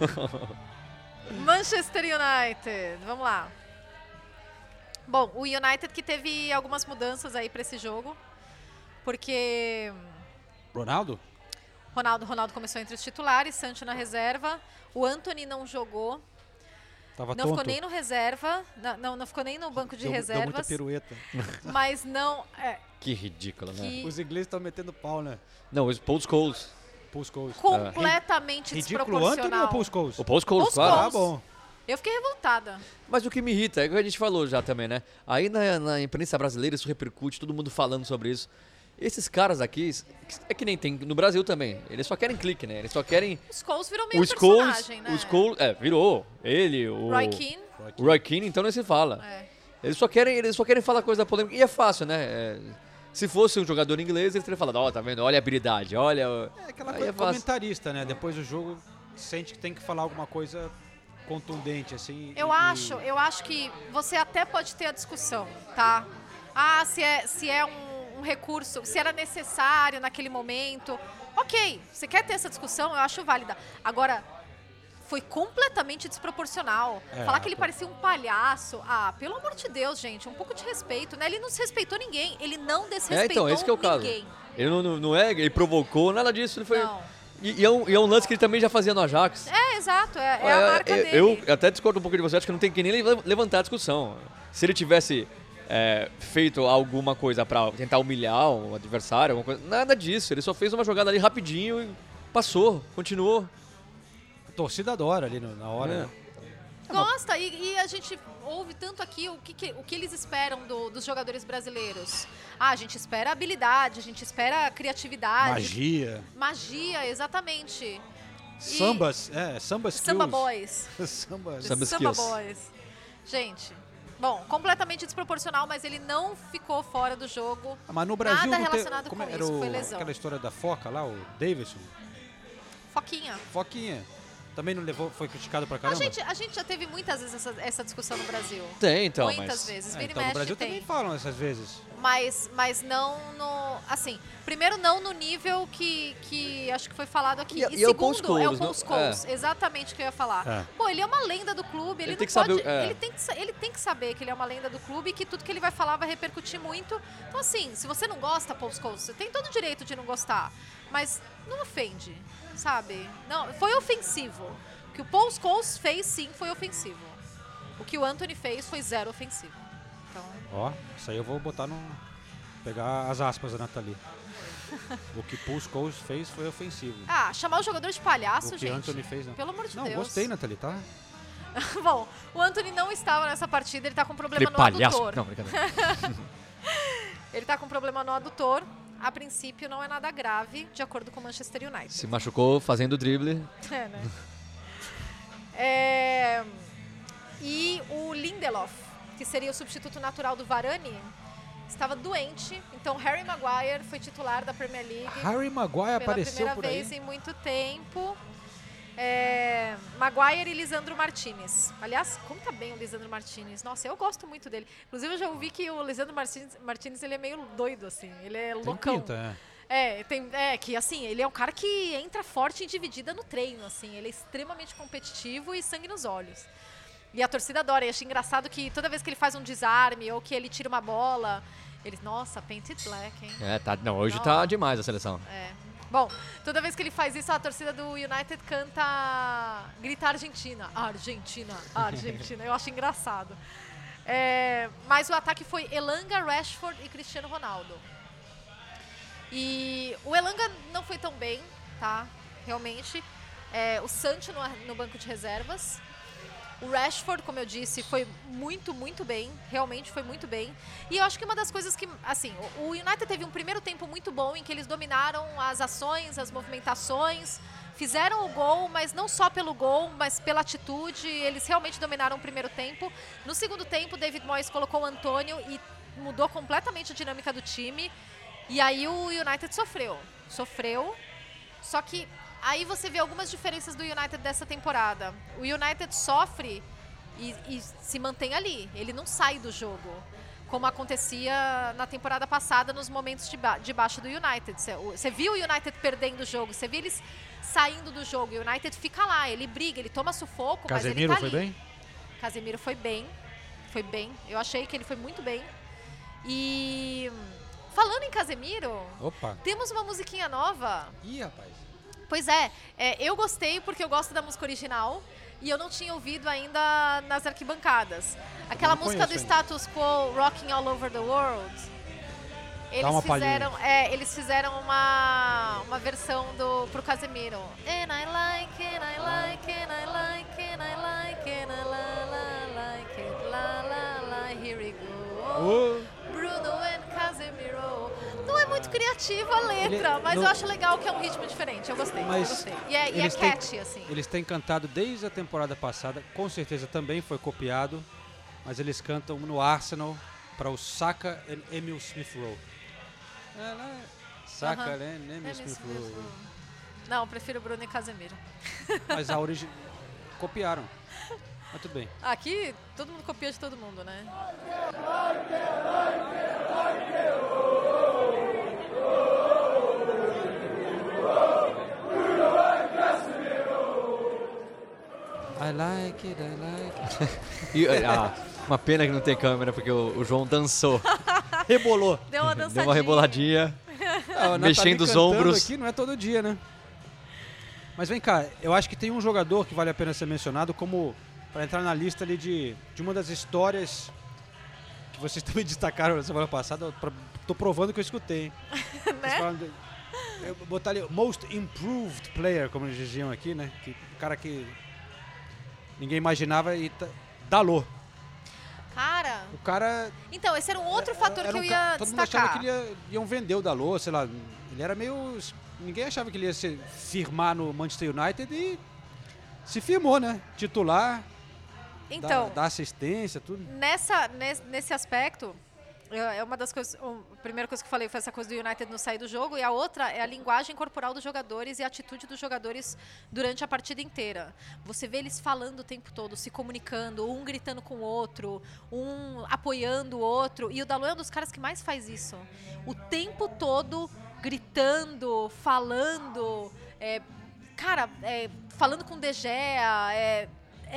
Speaker 8: Manchester United, vamos lá. Bom, o United que teve algumas mudanças aí pra esse jogo, porque
Speaker 1: Ronaldo?
Speaker 8: Ronaldo, Ronaldo começou entre os titulares, Sancho na reserva, o Anthony não jogou,
Speaker 1: Tava
Speaker 8: não
Speaker 1: tonto.
Speaker 8: ficou nem no reserva, não, não, não ficou nem no banco de
Speaker 1: Deu- deu
Speaker 8: reservas.
Speaker 1: muita pirueta.
Speaker 8: Mas não, é,
Speaker 6: Que ridículo, né?
Speaker 8: Que-
Speaker 1: Os ingleses estão metendo pau, né?
Speaker 6: Não, os Paul Scholes.
Speaker 1: Paul Scholes.
Speaker 8: completamente
Speaker 1: Ridículo Anthony
Speaker 8: desproporcional.
Speaker 1: ou Paul Scholes?
Speaker 6: O Paul Scholes,
Speaker 8: Paul
Speaker 6: claro.
Speaker 8: Scholes.
Speaker 1: Ah, bom.
Speaker 8: Eu fiquei revoltada.
Speaker 6: Mas o que me irrita é o que a gente falou já também, né? Aí na, na imprensa brasileira isso repercute, todo mundo falando sobre isso. Esses caras aqui, é que nem tem no Brasil também. Eles só querem clique, né? Eles só querem.
Speaker 8: O Scholes virou meio
Speaker 6: O Scholes,
Speaker 8: personagem, né?
Speaker 6: o Scholes, é, virou. Ele, o
Speaker 8: Roy Keane.
Speaker 6: O Roy Keane, então nem se fala.
Speaker 8: É.
Speaker 6: Eles só querem, eles só querem falar coisa polêmica. E é fácil, né? É, se fosse um jogador inglês, eles teriam falado, ó, tá vendo? Olha a habilidade, olha.
Speaker 1: É aquela
Speaker 6: Aí
Speaker 1: coisa
Speaker 6: é
Speaker 1: comentarista, né? Depois do jogo, sente que tem que falar alguma coisa contundente, assim.
Speaker 8: Eu
Speaker 1: e-
Speaker 8: acho, eu acho que você até pode ter a discussão, tá? Ah, se é, se é um, um recurso, se era necessário naquele momento. Ok, você quer ter essa discussão, eu acho válida. Agora, foi completamente desproporcional.
Speaker 15: É,
Speaker 8: Falar que ele parecia um palhaço. Ah, pelo amor de Deus, gente, um pouco de respeito, né? Ele não desrespeitou ninguém. Ele não
Speaker 6: É,
Speaker 8: desrespeitou
Speaker 6: então, esse que é o caso.
Speaker 8: ninguém.
Speaker 6: Ele não, não, é, ele provocou, nada disso. Ele foi.
Speaker 8: Não.
Speaker 6: E, e é um, e é um lance que ele também já fazia no Ajax.
Speaker 8: É, exato, é, é a marca
Speaker 6: É,
Speaker 8: dele.
Speaker 6: eu até discordo um pouco de você, acho que não tem que nem le- levantar a discussão. Se ele tivesse é, feito alguma coisa pra tentar humilhar o adversário, alguma coisa, nada disso. Ele só fez uma jogada ali rapidinho e passou, continuou.
Speaker 1: A torcida adora ali no- na hora.
Speaker 6: É.
Speaker 1: né?
Speaker 8: Gosta, e, e a gente ouve tanto aqui o que, que- o que eles esperam do- dos jogadores brasileiros. Ah, a gente espera habilidade, a gente espera criatividade.
Speaker 1: Magia.
Speaker 8: Magia, exatamente. E-
Speaker 1: Sambas, é, samba skills.
Speaker 8: Samba boys.
Speaker 1: samba,
Speaker 8: Samba boys. Gente, bom, completamente desproporcional, mas ele não ficou fora do jogo.
Speaker 1: Ah, Mas no Brasil
Speaker 8: Nada relacionado
Speaker 1: como
Speaker 8: com
Speaker 1: era
Speaker 8: isso,
Speaker 1: o-
Speaker 8: foi lesão.
Speaker 1: aquela história da Foca lá, o Davidson.
Speaker 8: Foquinha.
Speaker 1: Foquinha. Também não levou, foi criticado pra
Speaker 8: A
Speaker 1: caramba?
Speaker 8: gente, a gente já teve muitas vezes essa, essa discussão no Brasil.
Speaker 6: Tem, então,
Speaker 8: Muitas
Speaker 6: mas-
Speaker 8: vezes.
Speaker 1: É, então no Brasil
Speaker 8: tem.
Speaker 1: também falam essas vezes.
Speaker 8: Mas, mas não no. Assim, primeiro não no nível que, que acho que foi falado aqui.
Speaker 6: E-
Speaker 8: E,
Speaker 6: e é o Paul
Speaker 8: segundo, é o Paul Scholes.
Speaker 6: é.
Speaker 8: Exatamente o que eu ia falar.
Speaker 6: É.
Speaker 8: Pô, ele é uma lenda do clube, ele,
Speaker 6: Ele
Speaker 8: não
Speaker 6: tem que
Speaker 8: pode.
Speaker 6: saber, é.
Speaker 8: Ele, tem que, ele tem que saber que ele é uma lenda do clube e que tudo que ele vai falar vai repercutir muito. Então, assim, se você não gosta, Paul Scholes, você tem todo o direito de não gostar. Mas não ofende, sabe? Não, foi ofensivo. O que o Paul Scholes fez, sim, foi ofensivo. O que o Anthony fez foi zero ofensivo. Então,
Speaker 1: Ó, isso aí eu vou botar no. Pegar as aspas da Nathalie. o que Paul Scholes fez foi ofensivo.
Speaker 8: ah, chamar o jogador de palhaço,
Speaker 1: o que
Speaker 8: gente.
Speaker 1: Anthony fez, não.
Speaker 8: Pelo amor de
Speaker 1: não,
Speaker 8: Deus.
Speaker 1: gostei, Nathalie, tá?
Speaker 8: Bom, o Anthony não estava nessa partida, ele tá com problema
Speaker 6: Aquele
Speaker 8: no
Speaker 6: palhaço.
Speaker 8: adutor.
Speaker 6: Não, brincadeira.
Speaker 8: ele tá com problema no adutor. A princípio não é nada grave, de acordo com o Manchester United.
Speaker 6: Se machucou fazendo drible.
Speaker 8: É, né? É, E o Lindelof, que seria o substituto natural do Varane, estava doente. Então Harry Maguire foi titular da Premier League.
Speaker 1: Harry Maguire
Speaker 8: pela
Speaker 1: apareceu
Speaker 8: primeira
Speaker 1: por aí.
Speaker 8: vez em muito tempo. É, Maguire e Lisandro Martinez. Aliás, como tá bem o Lisandro Martinez? Nossa, eu gosto muito dele. Inclusive, eu já ouvi que o Lisandro Martinez, Martinez ele é meio doido, assim. Ele é
Speaker 1: Tem
Speaker 8: loucão.
Speaker 1: pinta,
Speaker 8: É, tem, é, que assim, ele é um cara que entra forte em dividida no treino, assim. Ele é extremamente competitivo e sangue nos olhos. E a torcida adora. E acho engraçado que toda vez que ele faz um desarme ou que ele tira uma bola, ele, nossa, painted black, hein?
Speaker 6: É, tá, não, hoje
Speaker 8: Não.
Speaker 6: tá demais a seleção.
Speaker 8: É. Bom, toda vez que ele faz isso, a torcida do United canta. grita Argentina. Argentina, Argentina. Eu acho engraçado. É, mas o ataque foi Elanga, Rashford e Cristiano Ronaldo. E o Elanga não foi tão bem, tá? Realmente. É, o Sancho no, no banco de reservas. O Rashford, como eu disse, foi muito, muito bem. Realmente foi muito bem. E eu acho que uma das coisas que, assim, o- United teve um primeiro tempo muito bom em que eles dominaram as ações, as movimentações, fizeram o gol, mas não só pelo gol, mas pela atitude. Eles realmente dominaram o primeiro tempo. No segundo tempo, David Moyes colocou o Antônio e mudou completamente a dinâmica do time. E aí o United sofreu. Sofreu. Só que aí você vê algumas diferenças do United dessa temporada. O United sofre e, e se mantém ali. Ele não sai do jogo. Como acontecia na temporada passada nos momentos de, ba de baixo do United. Você- viu o United perdendo o jogo, você viu eles saindo do jogo. O United fica lá, ele briga, ele toma sufoco,
Speaker 1: Casemiro
Speaker 8: mas ele
Speaker 1: foi
Speaker 8: tá ali.
Speaker 1: bem?
Speaker 8: Casemiro foi bem. Foi bem. Eu achei que ele foi muito bem. E falando em Casemiro,
Speaker 1: Opa.
Speaker 8: temos uma musiquinha nova.
Speaker 1: Ih, rapaz.
Speaker 8: Pois é, é, eu gostei porque eu gosto da música original e eu não tinha ouvido ainda nas arquibancadas. Aquela música do
Speaker 1: conheço
Speaker 8: status quo, Rocking All Over the World. Eles fizeram, é, eles fizeram uma, uma versão do pro Casemiro. And I like it, I like it, I like it, I like it, I la, la, like it, la, la, la, here we go. Bruno and Casemiro. Não é muito criativa a letra,
Speaker 1: Ele-
Speaker 8: mas
Speaker 1: no-
Speaker 8: eu acho legal que é um ritmo diferente. Eu gostei, eu
Speaker 1: Mas
Speaker 8: gostei. E é, e é
Speaker 1: eles têm-
Speaker 8: catchy, assim.
Speaker 1: Eles têm cantado desde a temporada passada, com certeza também foi copiado, mas eles cantam no Arsenal para o Saka e Emil Smith Rowe. É, né? Saka
Speaker 8: Aham.
Speaker 1: né? Emil
Speaker 8: Emil
Speaker 1: Smith
Speaker 8: Smith
Speaker 1: Rowe.
Speaker 8: Rowe. Não, eu prefiro Bruno e Casemiro.
Speaker 1: Mas a origem copiaram. Mas tudo bem.
Speaker 8: Aqui, todo mundo copia de todo mundo, né?
Speaker 1: I like it, I like it.
Speaker 6: E, ah, uma pena que não tem câmera, porque o, o João dançou.
Speaker 1: Rebolou.
Speaker 8: Deu uma
Speaker 6: Deu
Speaker 8: dançadinha.
Speaker 6: uma reboladinha.
Speaker 1: Ah,
Speaker 6: mexendo os ombros.
Speaker 1: Aqui não é todo dia, né? Mas vem cá, eu acho que tem um jogador que vale a pena ser mencionado como para entrar na lista ali de, de uma das histórias que vocês também destacaram na semana passada. Pra- tô provando que eu escutei. hein?
Speaker 8: Né?
Speaker 1: Eu botar ali Most Improved Player, como eles diziam aqui, né? Que o cara que ninguém imaginava e Dalô.
Speaker 8: Cara,
Speaker 1: O cara
Speaker 8: então, esse era um outro fator
Speaker 1: era
Speaker 8: que
Speaker 1: um
Speaker 8: eu ia
Speaker 1: Todo mundo achava
Speaker 8: destacar.
Speaker 1: que ele ia, iam vender o Dalot, sei lá. Ele era meio. Ninguém achava que ele ia se firmar no Manchester United e se firmou, né? Titular,
Speaker 8: Então,
Speaker 1: dá assistência, tudo.
Speaker 8: nessa, nes- nesse aspecto, é é uma das coisas. A primeira coisa que eu falei foi essa coisa do United não sair do jogo, e a outra é a linguagem corporal dos jogadores e a atitude dos jogadores durante a partida inteira. Você vê eles falando o tempo todo, se comunicando, um gritando com o outro, um apoiando o outro. E o Dalot é um dos caras que mais faz isso. O tempo todo gritando, falando. é, cara, é, falando com o De Gea, é,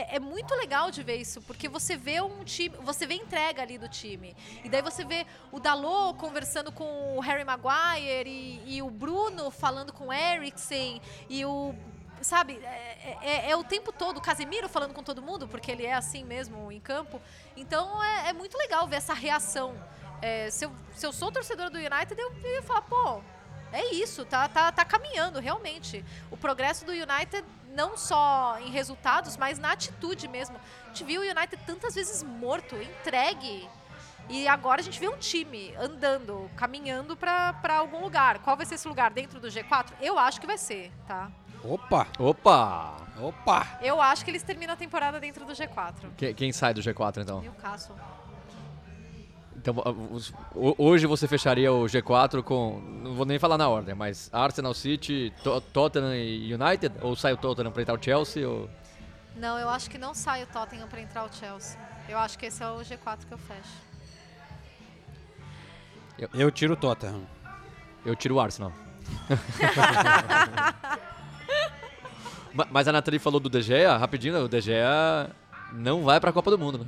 Speaker 8: é, é muito legal de ver isso, porque você vê um time, você vê entrega ali do time. E daí você vê o Dalot conversando com o Harry Maguire e, e o Bruno falando com o Eriksen e o sabe, é, é- é o tempo todo o Casemiro falando com todo mundo, porque ele é assim mesmo em campo. Então é, é muito legal ver essa reação. É, se, eu, se eu sou torcedor do United, eu, eu ia falar, pô, é isso, tá, tá, tá caminhando, realmente. O progresso do United, não só em resultados, mas na atitude mesmo. A gente viu o United tantas vezes morto, entregue. E agora a gente vê um time andando, caminhando pra pra algum lugar. Qual vai ser esse lugar? Dentro do G4? Eu acho que vai ser, tá?
Speaker 1: Opa!
Speaker 6: Opa!
Speaker 1: Opa!
Speaker 8: Eu acho que eles terminam a temporada dentro do G4.
Speaker 6: Que- Quem sai do G4 então?
Speaker 8: Newcastle.
Speaker 6: Então, os- ho- hoje você fecharia o G4 com. Não vou nem falar na ordem, mas Arsenal City, To- Tottenham e United? Ou sai o Tottenham pra entrar o Chelsea? Ou...
Speaker 8: Não, eu acho que não sai o Tottenham pra entrar o Chelsea. Eu acho que esse é o G4 que eu fecho.
Speaker 1: Eu tiro o Tottenham.
Speaker 6: Eu tiro o Arsenal. Ma- Mas a Nathalie falou do De Gea, rapidinho, o De Gea não vai pra Copa do Mundo, né?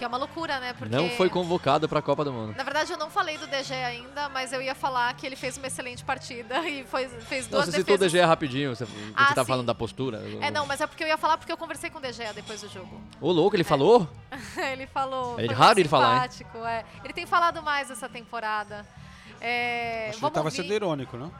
Speaker 8: Que é uma loucura, né? Porque...
Speaker 6: Não foi convocado pra Copa do Mundo.
Speaker 8: Na verdade, eu não falei do DG ainda, mas eu ia falar que ele fez uma excelente partida e foi, fez
Speaker 6: Não,
Speaker 8: duas
Speaker 6: você citou o
Speaker 8: defesas.
Speaker 6: Gea rapidinho, você,
Speaker 8: Ah,
Speaker 6: você tá
Speaker 8: sim.
Speaker 6: falando da postura.
Speaker 8: É, não, mas é porque eu ia falar porque eu conversei com o DG depois do jogo.
Speaker 6: Ô, louco, ele falou?
Speaker 8: ele falou.
Speaker 6: É raro ele falar, hein?
Speaker 8: é. Ele tem falado mais essa temporada. É,
Speaker 1: Acho que ele tava
Speaker 8: ouvir.
Speaker 1: sendo irônico, não?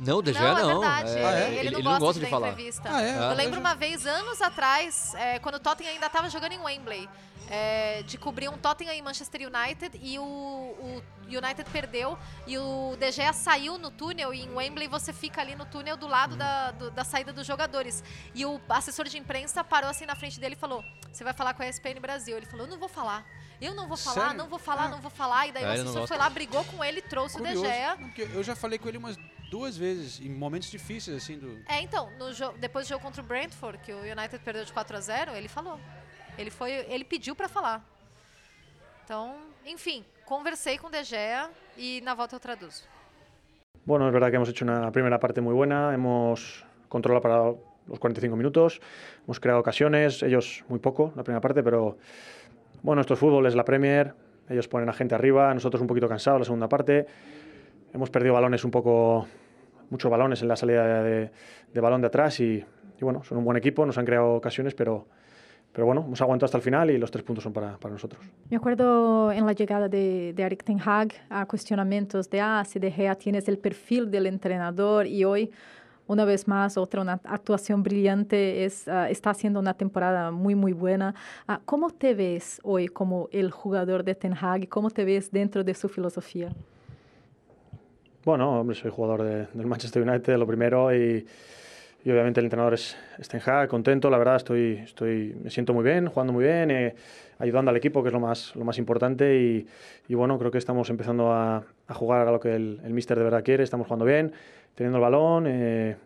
Speaker 6: Não, o De
Speaker 8: Não, é verdade.
Speaker 6: É,
Speaker 8: ele, não gosta, de, dar
Speaker 6: falar.
Speaker 8: entrevista.
Speaker 1: Ah, é?
Speaker 8: Eu
Speaker 1: Ah,
Speaker 8: lembro
Speaker 1: eu
Speaker 8: uma vez, anos atrás, é, quando o Tottenham ainda estava jogando em Wembley, é, de cobrir um Tottenham e Manchester United e o, o United perdeu e o De Gea saiu no túnel e em Wembley você fica ali no túnel do lado da, do- da saída dos jogadores. E o assessor de imprensa parou assim na frente dele e falou: Você vai falar com a ESPN Brasil? Ele falou: Eu não vou falar. Eu não vou falar,
Speaker 1: Sério?
Speaker 8: não vou falar, não vou falar. E daí
Speaker 1: Ah,
Speaker 8: o
Speaker 1: ele
Speaker 8: assessor foi lá, brigou com ele, trouxe o
Speaker 1: Curioso,
Speaker 8: De Gea.
Speaker 1: eu já falei com ele umas duas vezes, em momentos difíceis, assim, do...
Speaker 8: É, então, no jo- depois do jogo contra o Brentford, que o United perdeu de 4 a 0 ele falou. Ele foi, ele pediu pra falar. Então, enfim, conversei com o De Gea e na volta eu traduzo.
Speaker 15: Bueno, es verdad que hemos hecho una primera parte muy buena, hemos controlado para los 45 minutos, hemos creado ocasiones, ellos muy poco la primera parte, pero bueno, esto es fútbol, es la Premier, ellos ponen a gente arriba, nosotros un poquito cansados la segunda parte, hemos perdido balones un poco, muchos balones en la salida de, de balón de atrás y, y bueno, son un buen equipo, nos han creado ocasiones, pero, pero bueno, hemos aguantado hasta el final y los tres puntos son para, para nosotros.
Speaker 12: Me acuerdo en la llegada de, de Eric Ten Hag a cuestionamientos de, ah, si De Gea tienes el perfil del entrenador y hoy, una vez más, otra una actuación brillante, es, ah, está haciendo una temporada muy, muy buena. Ah, ¿Cómo te ves hoy como el jugador de Ten Hag? ¿Cómo te ves dentro de su filosofía?
Speaker 15: Bueno, hombre, soy jugador de- del Manchester United, lo primero, y, y obviamente el entrenador es, es Ten Hag, contento, la verdad, estoy, estoy, me siento muy bien, jugando muy bien, eh, ayudando al equipo, que es lo más, lo más importante, y, y bueno, creo que estamos empezando a, a jugar a lo que el, el míster de verdad quiere, estamos jugando bien, teniendo el balón, eh,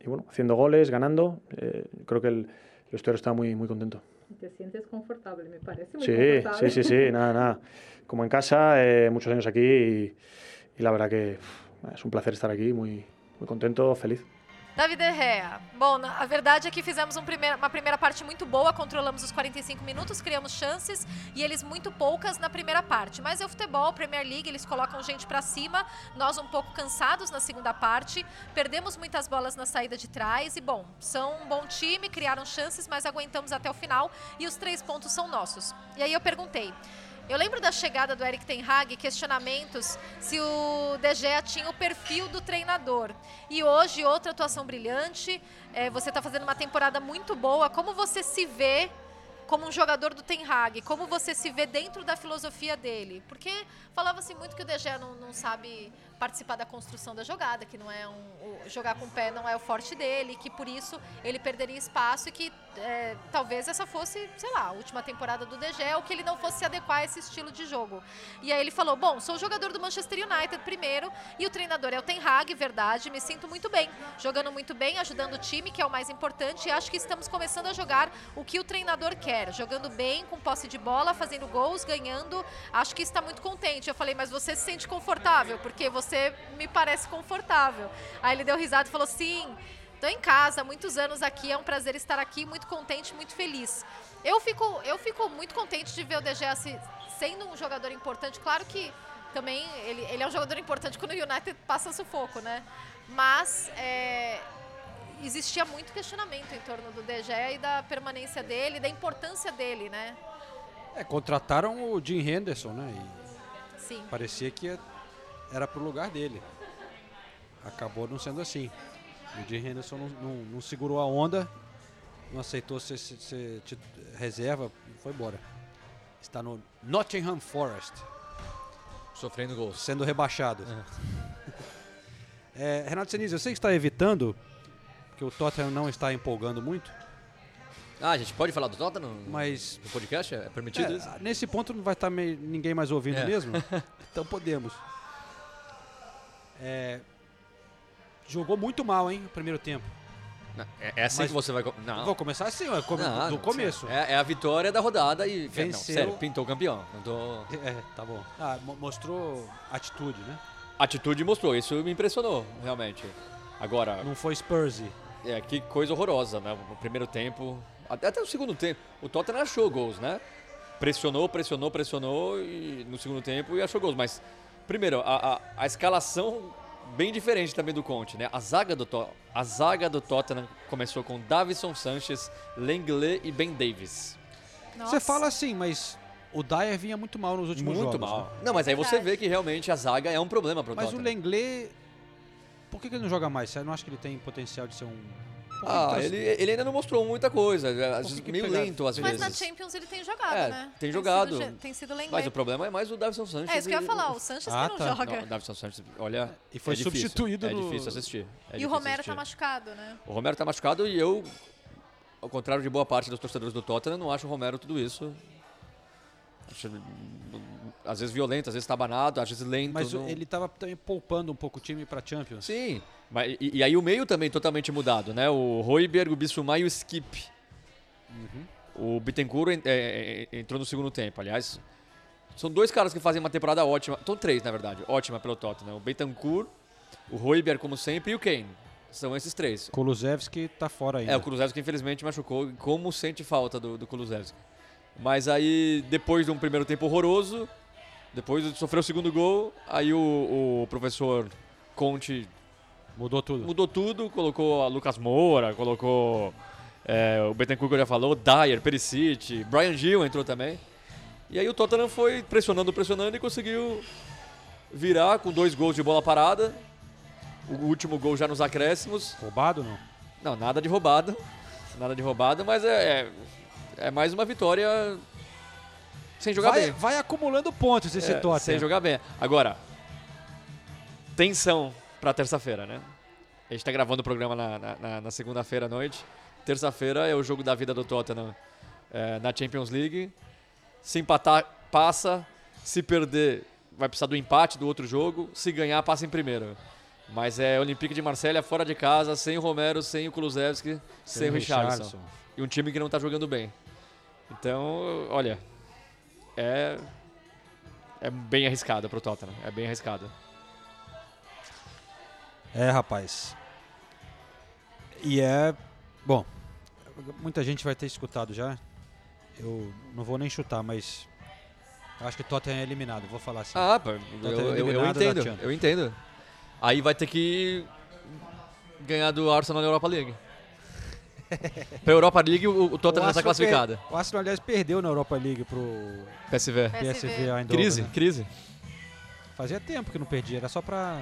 Speaker 15: y bueno, haciendo goles, ganando, eh, creo que el, el vestuario está muy, muy contento.
Speaker 12: Te sientes confortable, me parece
Speaker 15: Sí, sí, sí, sí, nada, nada. Como en casa, eh, muchos años aquí y, y la verdad que es un placer estar aquí, muy, muy contento, feliz.
Speaker 8: David De Gea. Bom, a verdade é que fizemos um primeira- uma primeira parte muito boa, controlamos os 45 minutos, criamos chances e eles muito poucas na primeira parte. Mas é o futebol, Premier League, eles colocam gente pra cima, nós um pouco cansados na segunda parte, perdemos muitas bolas na saída de trás e, bom, são um bom time, criaram chances, mas aguentamos até o final e os três pontos são nossos. E aí eu perguntei. Eu lembro da chegada do Eric Ten Hag, questionamentos se o De Gea tinha o perfil do treinador. E hoje, outra atuação brilhante, é, você está fazendo uma temporada muito boa. Como você se vê como um jogador do Ten Hag? Como você se vê dentro da filosofia dele? Porque falava-se muito que o De Gea não, não sabe participar da construção da jogada, que não é um, o- jogar com o pé não é o forte dele, que por isso ele perderia espaço e que é, talvez essa fosse, sei lá, a última temporada do DG, ou que ele não fosse se adequar a esse estilo de jogo. E aí ele falou: Bom, sou jogador do Manchester United primeiro, e o treinador é o Ten Hag, verdade, me sinto muito bem, jogando muito bem, ajudando o time, que é o mais importante, e acho que estamos começando a jogar o que o treinador quer, jogando bem, com posse de bola, fazendo gols, ganhando. Acho que está muito contente. Eu falei: Mas você se sente confortável? Porque você me parece confortável. Aí ele deu risada e falou: Sim. Estou em casa, há muitos anos aqui, é um prazer estar aqui, muito contente, muito feliz. Eu fico, eu fico muito contente de ver o DG assim, sendo um jogador importante. Claro que também ele, ele é um jogador importante quando o United passa sufoco, né? Mas é, existia muito questionamento em torno do DG e da permanência dele, da importância dele, né?
Speaker 1: É, contrataram o Jim Henderson, né? E
Speaker 8: Sim.
Speaker 1: parecia que era pro lugar dele. Acabou não sendo assim. O Jim Henderson não, não, não segurou a onda, não aceitou ser, ser, ser reserva e foi embora. Está no Nottingham Forest.
Speaker 6: Sofrendo gols.
Speaker 1: Sendo rebaixado. É, Renato Senise, eu sei que está evitando, que o Tottenham não está empolgando muito.
Speaker 6: Ah, a gente pode falar do Tottenham no,
Speaker 1: Mas-
Speaker 6: no podcast? É permitido
Speaker 1: É, nesse ponto não vai estar ninguém mais ouvindo
Speaker 6: É.
Speaker 1: mesmo, então podemos. É, jogou muito mal, hein, o primeiro tempo.
Speaker 6: Não, é, é assim
Speaker 1: Mas
Speaker 6: que você vai... Não.
Speaker 1: Vou começar assim, ó, como-
Speaker 6: Não,
Speaker 1: do
Speaker 6: não,
Speaker 1: começo.
Speaker 6: É, é a vitória da rodada e... Não,
Speaker 1: Venceu-
Speaker 6: sério, pintou campeão. Não tô...
Speaker 1: É, tá bom. Ah, mo- mostrou atitude, né?
Speaker 6: Atitude mostrou, isso me impressionou, realmente. Agora...
Speaker 1: Não foi Spursy.
Speaker 6: É, que coisa horrorosa, né? No primeiro tempo, até, até no segundo tempo, o Tottenham achou gols, né? Pressionou, pressionou, pressionou e no segundo tempo e achou gols. Mas, primeiro, a, a, a escalação bem diferente também do Conte, né? A zaga do, To- a zaga do Tottenham começou com Davison Sanchez, Lenglet e Ben Davis.
Speaker 1: Você fala assim, mas o Dyer vinha muito mal nos últimos
Speaker 6: Muito
Speaker 1: jogos.
Speaker 6: mal.
Speaker 1: né?
Speaker 6: Não, mas aí você vê que realmente a zaga é um problema pro
Speaker 1: Mas o
Speaker 6: Tottenham.
Speaker 1: Lenglet, por que, que ele não joga mais? Você não acha que ele tem potencial de ser um...
Speaker 6: Ah,
Speaker 1: tá-
Speaker 6: ele, ele ainda não mostrou muita coisa, às vezes
Speaker 1: que
Speaker 6: meio lento às
Speaker 8: Mas
Speaker 6: vezes.
Speaker 8: na Champions ele tem jogado,
Speaker 6: É,
Speaker 8: né?
Speaker 6: tem jogado.
Speaker 8: Sido, ge- tem sido Lenglet.
Speaker 6: Mas o problema é mais o Davison Sanchez.
Speaker 8: É isso que eu ia falar, o Sanchez
Speaker 6: Ah,
Speaker 8: que não
Speaker 6: tá.
Speaker 8: joga.
Speaker 6: Não, o Davison Sanchez, olha.
Speaker 1: E foi
Speaker 6: é difícil,
Speaker 1: substituído
Speaker 6: É
Speaker 1: no-
Speaker 6: difícil assistir. é
Speaker 8: e o
Speaker 6: difícil
Speaker 8: Romero
Speaker 6: assistir.
Speaker 8: tá machucado, né?
Speaker 6: O Romero tá machucado e eu, ao contrário de boa parte dos torcedores do Tottenham, não acho o Romero tudo isso. Às vezes violento, às vezes tabanado, às vezes lento.
Speaker 1: Mas
Speaker 6: não-
Speaker 1: ele tava também poupando um pouco o time pra Champions.
Speaker 6: Sim. Mas, e, e aí o meio também totalmente mudado, né? O Royberg, o Bissouma e o Skip. O Bittencourt en- é, é, entrou no segundo tempo, aliás. São dois caras que fazem uma temporada ótima. São três, na verdade. Ótima pelo Tottenham. O Bittencourt, o Royberg, como sempre, e o Kane. São esses três.
Speaker 1: Kulusevski tá fora ainda.
Speaker 6: É, o Kulusevski infelizmente machucou. Como sente falta do, do Kulusevski. Mas aí, depois de um primeiro tempo horroroso, depois de sofrer o segundo gol, aí o, o professor Conte
Speaker 1: Mudou tudo.
Speaker 6: mudou tudo, colocou a Lucas Moura, colocou é, o Betancourt que eu já falou, Dyer, Perisic, Brian Gill entrou também. E aí o Tottenham foi pressionando, pressionando e conseguiu virar com dois gols de bola parada. O último gol já nos acréscimos.
Speaker 1: Roubado não?
Speaker 6: Não, nada de roubado. Nada de roubado, mas é, é, é mais uma vitória sem jogar
Speaker 1: vai,
Speaker 6: bem.
Speaker 1: vai acumulando pontos esse
Speaker 6: É,
Speaker 1: Tottenham.
Speaker 6: Sem jogar bem. Agora, tensão pra terça-feira, né? A gente tá gravando o programa na, na- na- segunda-feira à noite. Terça-feira é o jogo da vida do Tottenham é, na Champions League. Se empatar, passa. Se perder, vai precisar do empate do outro jogo. Se ganhar, passa em primeiro. Mas é Olympique de Marselha fora de casa, sem o Romero, sem o Kulusevski, sem, o Richarlison.
Speaker 1: Richarlison.
Speaker 6: E um time que não tá jogando bem. Então, olha, é é bem arriscado pro Tottenham, é bem arriscado.
Speaker 1: É, rapaz. E é. Bom, muita gente vai ter escutado já. Eu não vou nem chutar, mas. eu Acho que Tottenham é eliminado, vou falar assim.
Speaker 6: Ah, eu,
Speaker 1: Tottenham é
Speaker 6: eu- eu
Speaker 1: da
Speaker 6: entendo, eu entendo. Aí vai ter que ganhar do Arsenal na Europa League. pra Europa League o, o Tottenham tá
Speaker 1: Arsenal
Speaker 6: classificado.
Speaker 1: per- O Arsenal, aliás, perdeu na Europa League pro
Speaker 6: PSV.
Speaker 1: PSV ainda.
Speaker 6: Crise, crise.
Speaker 1: Fazia tempo que não perdia, era só pra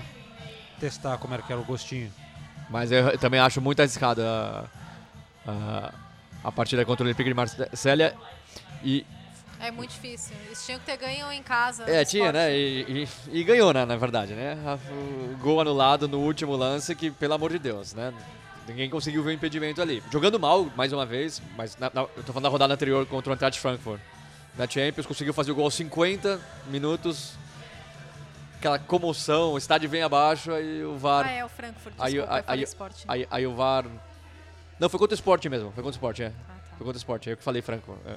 Speaker 1: testar como era que era o gostinho.
Speaker 6: Mas eu também acho muito arriscado a, a, a partida contra o Olympique de Marselha. E
Speaker 8: É muito difícil. Eles tinham que ter ganho em casa.
Speaker 6: É, tinha,
Speaker 8: esporte.
Speaker 6: né? E, e- e ganhou, né, na verdade, né? O gol anulado no último lance, que, pelo amor de Deus, né? Ninguém conseguiu ver o impedimento ali. Jogando mal, mais uma vez, mas na- na- eu tô falando da rodada anterior contra o Eintracht Frankfurt. Na Champions, conseguiu fazer o gol aos 50 minutos. Aquela comoção, o estádio vem abaixo, aí o VAR...
Speaker 8: Ah, é, o Frankfurt,
Speaker 6: aí,
Speaker 8: desculpa,
Speaker 6: aí,
Speaker 8: eu falei
Speaker 6: aí,
Speaker 8: Sport.
Speaker 6: aí, aí o VAR... Não, foi contra o Sport mesmo, foi contra o Sport, é.
Speaker 8: Ah, tá.
Speaker 6: Foi contra o Sport, é eu que falei Frankfurt. é.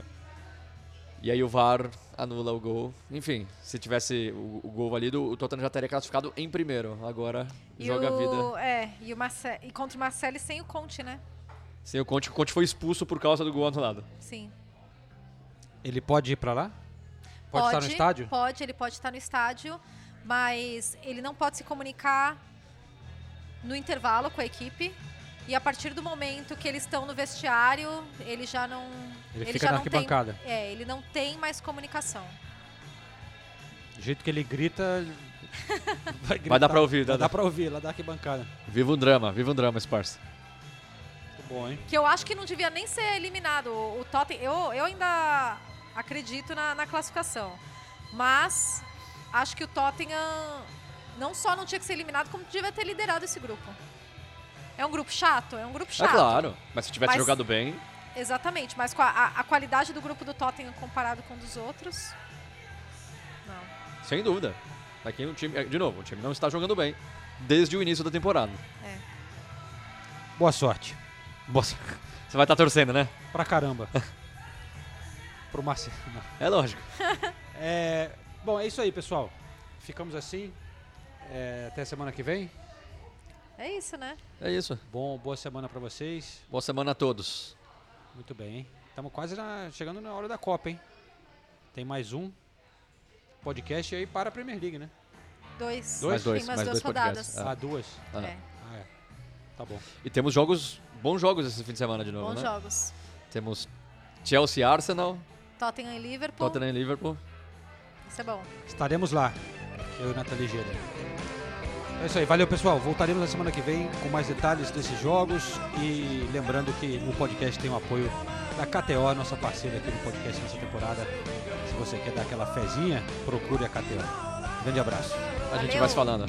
Speaker 6: E aí o VAR anula o gol. Enfim, se tivesse o, o gol valido, o Tottenham já teria classificado em primeiro. Agora
Speaker 8: E
Speaker 6: joga a vida.
Speaker 8: É, e, o Marce... e contra o Marcelli sem o Conte, né?
Speaker 6: Sem o Conte, o Conte foi expulso por causa do gol anulado.
Speaker 8: Sim.
Speaker 1: Ele pode ir pra lá? Pode, estar no estádio?
Speaker 8: Pode, ele pode estar no estádio, mas ele não pode se comunicar no intervalo com a equipe. E a partir do momento que eles estão no vestiário, ele já não.
Speaker 1: Ele fica
Speaker 8: já
Speaker 1: na
Speaker 8: não
Speaker 1: arquibancada.
Speaker 8: Tem, é, ele não tem mais comunicação.
Speaker 1: Do jeito que ele grita. Vai,
Speaker 6: Vai dar pra ouvir, dá-
Speaker 1: dar pra ouvir lá da arquibancada.
Speaker 6: Viva um drama, viva um drama.
Speaker 1: Muito bom, hein?
Speaker 8: Que eu acho que não devia nem ser eliminado. O, o Tottenham, eu, eu ainda acredito na, na classificação. Mas acho que o Tottenham não só não tinha que ser eliminado, como devia ter liderado esse grupo. É um grupo chato? É um grupo
Speaker 6: É
Speaker 8: chato.
Speaker 6: claro, mas se tivesse
Speaker 8: Mas-
Speaker 6: jogado bem,
Speaker 8: Exatamente, mas com a, a- qualidade do grupo do Tottenham comparado com o dos outros. Não.
Speaker 6: sem dúvida. Aqui o time, de novo, o time não está jogando bem desde o início da temporada.
Speaker 8: É.
Speaker 1: Boa sorte.
Speaker 6: Boa Você vai estar torcendo, né?
Speaker 1: Pra caramba. Pro Marcelo.
Speaker 6: É lógico.
Speaker 1: É, bom, é isso aí, pessoal. Ficamos assim. É, até semana que vem.
Speaker 8: É isso, né?
Speaker 6: É isso.
Speaker 1: Bom, boa semana pra vocês.
Speaker 6: Boa semana a todos.
Speaker 1: Muito bem, hein? Estamos quase na- chegando na hora da Copa, hein? Tem mais um podcast aí para a Premier League, né?
Speaker 8: Dois.
Speaker 1: Dois?
Speaker 6: Mais dois,
Speaker 8: Tem mais
Speaker 6: mais
Speaker 8: duas
Speaker 6: dois
Speaker 8: rodadas.
Speaker 6: podcasts.
Speaker 1: Ah, duas?
Speaker 6: Ah.
Speaker 8: É.
Speaker 1: Ah, é. Tá bom.
Speaker 6: E temos jogos, bons jogos esse fim de semana de novo,
Speaker 8: Bons
Speaker 6: né?
Speaker 8: jogos.
Speaker 6: Temos Chelsea e Arsenal,
Speaker 8: Tottenham e Liverpool.
Speaker 6: Tottenham e Liverpool.
Speaker 8: Isso é bom.
Speaker 1: Estaremos lá. Eu e Nathalie Gera. É isso aí, valeu pessoal. Voltaremos na semana que vem com mais detalhes desses jogos e lembrando que o podcast tem o apoio da KTO, nossa parceira aqui no podcast nessa temporada. Se você quer dar aquela fezinha, procure a KTO. Grande abraço.
Speaker 6: A gente vai se falando.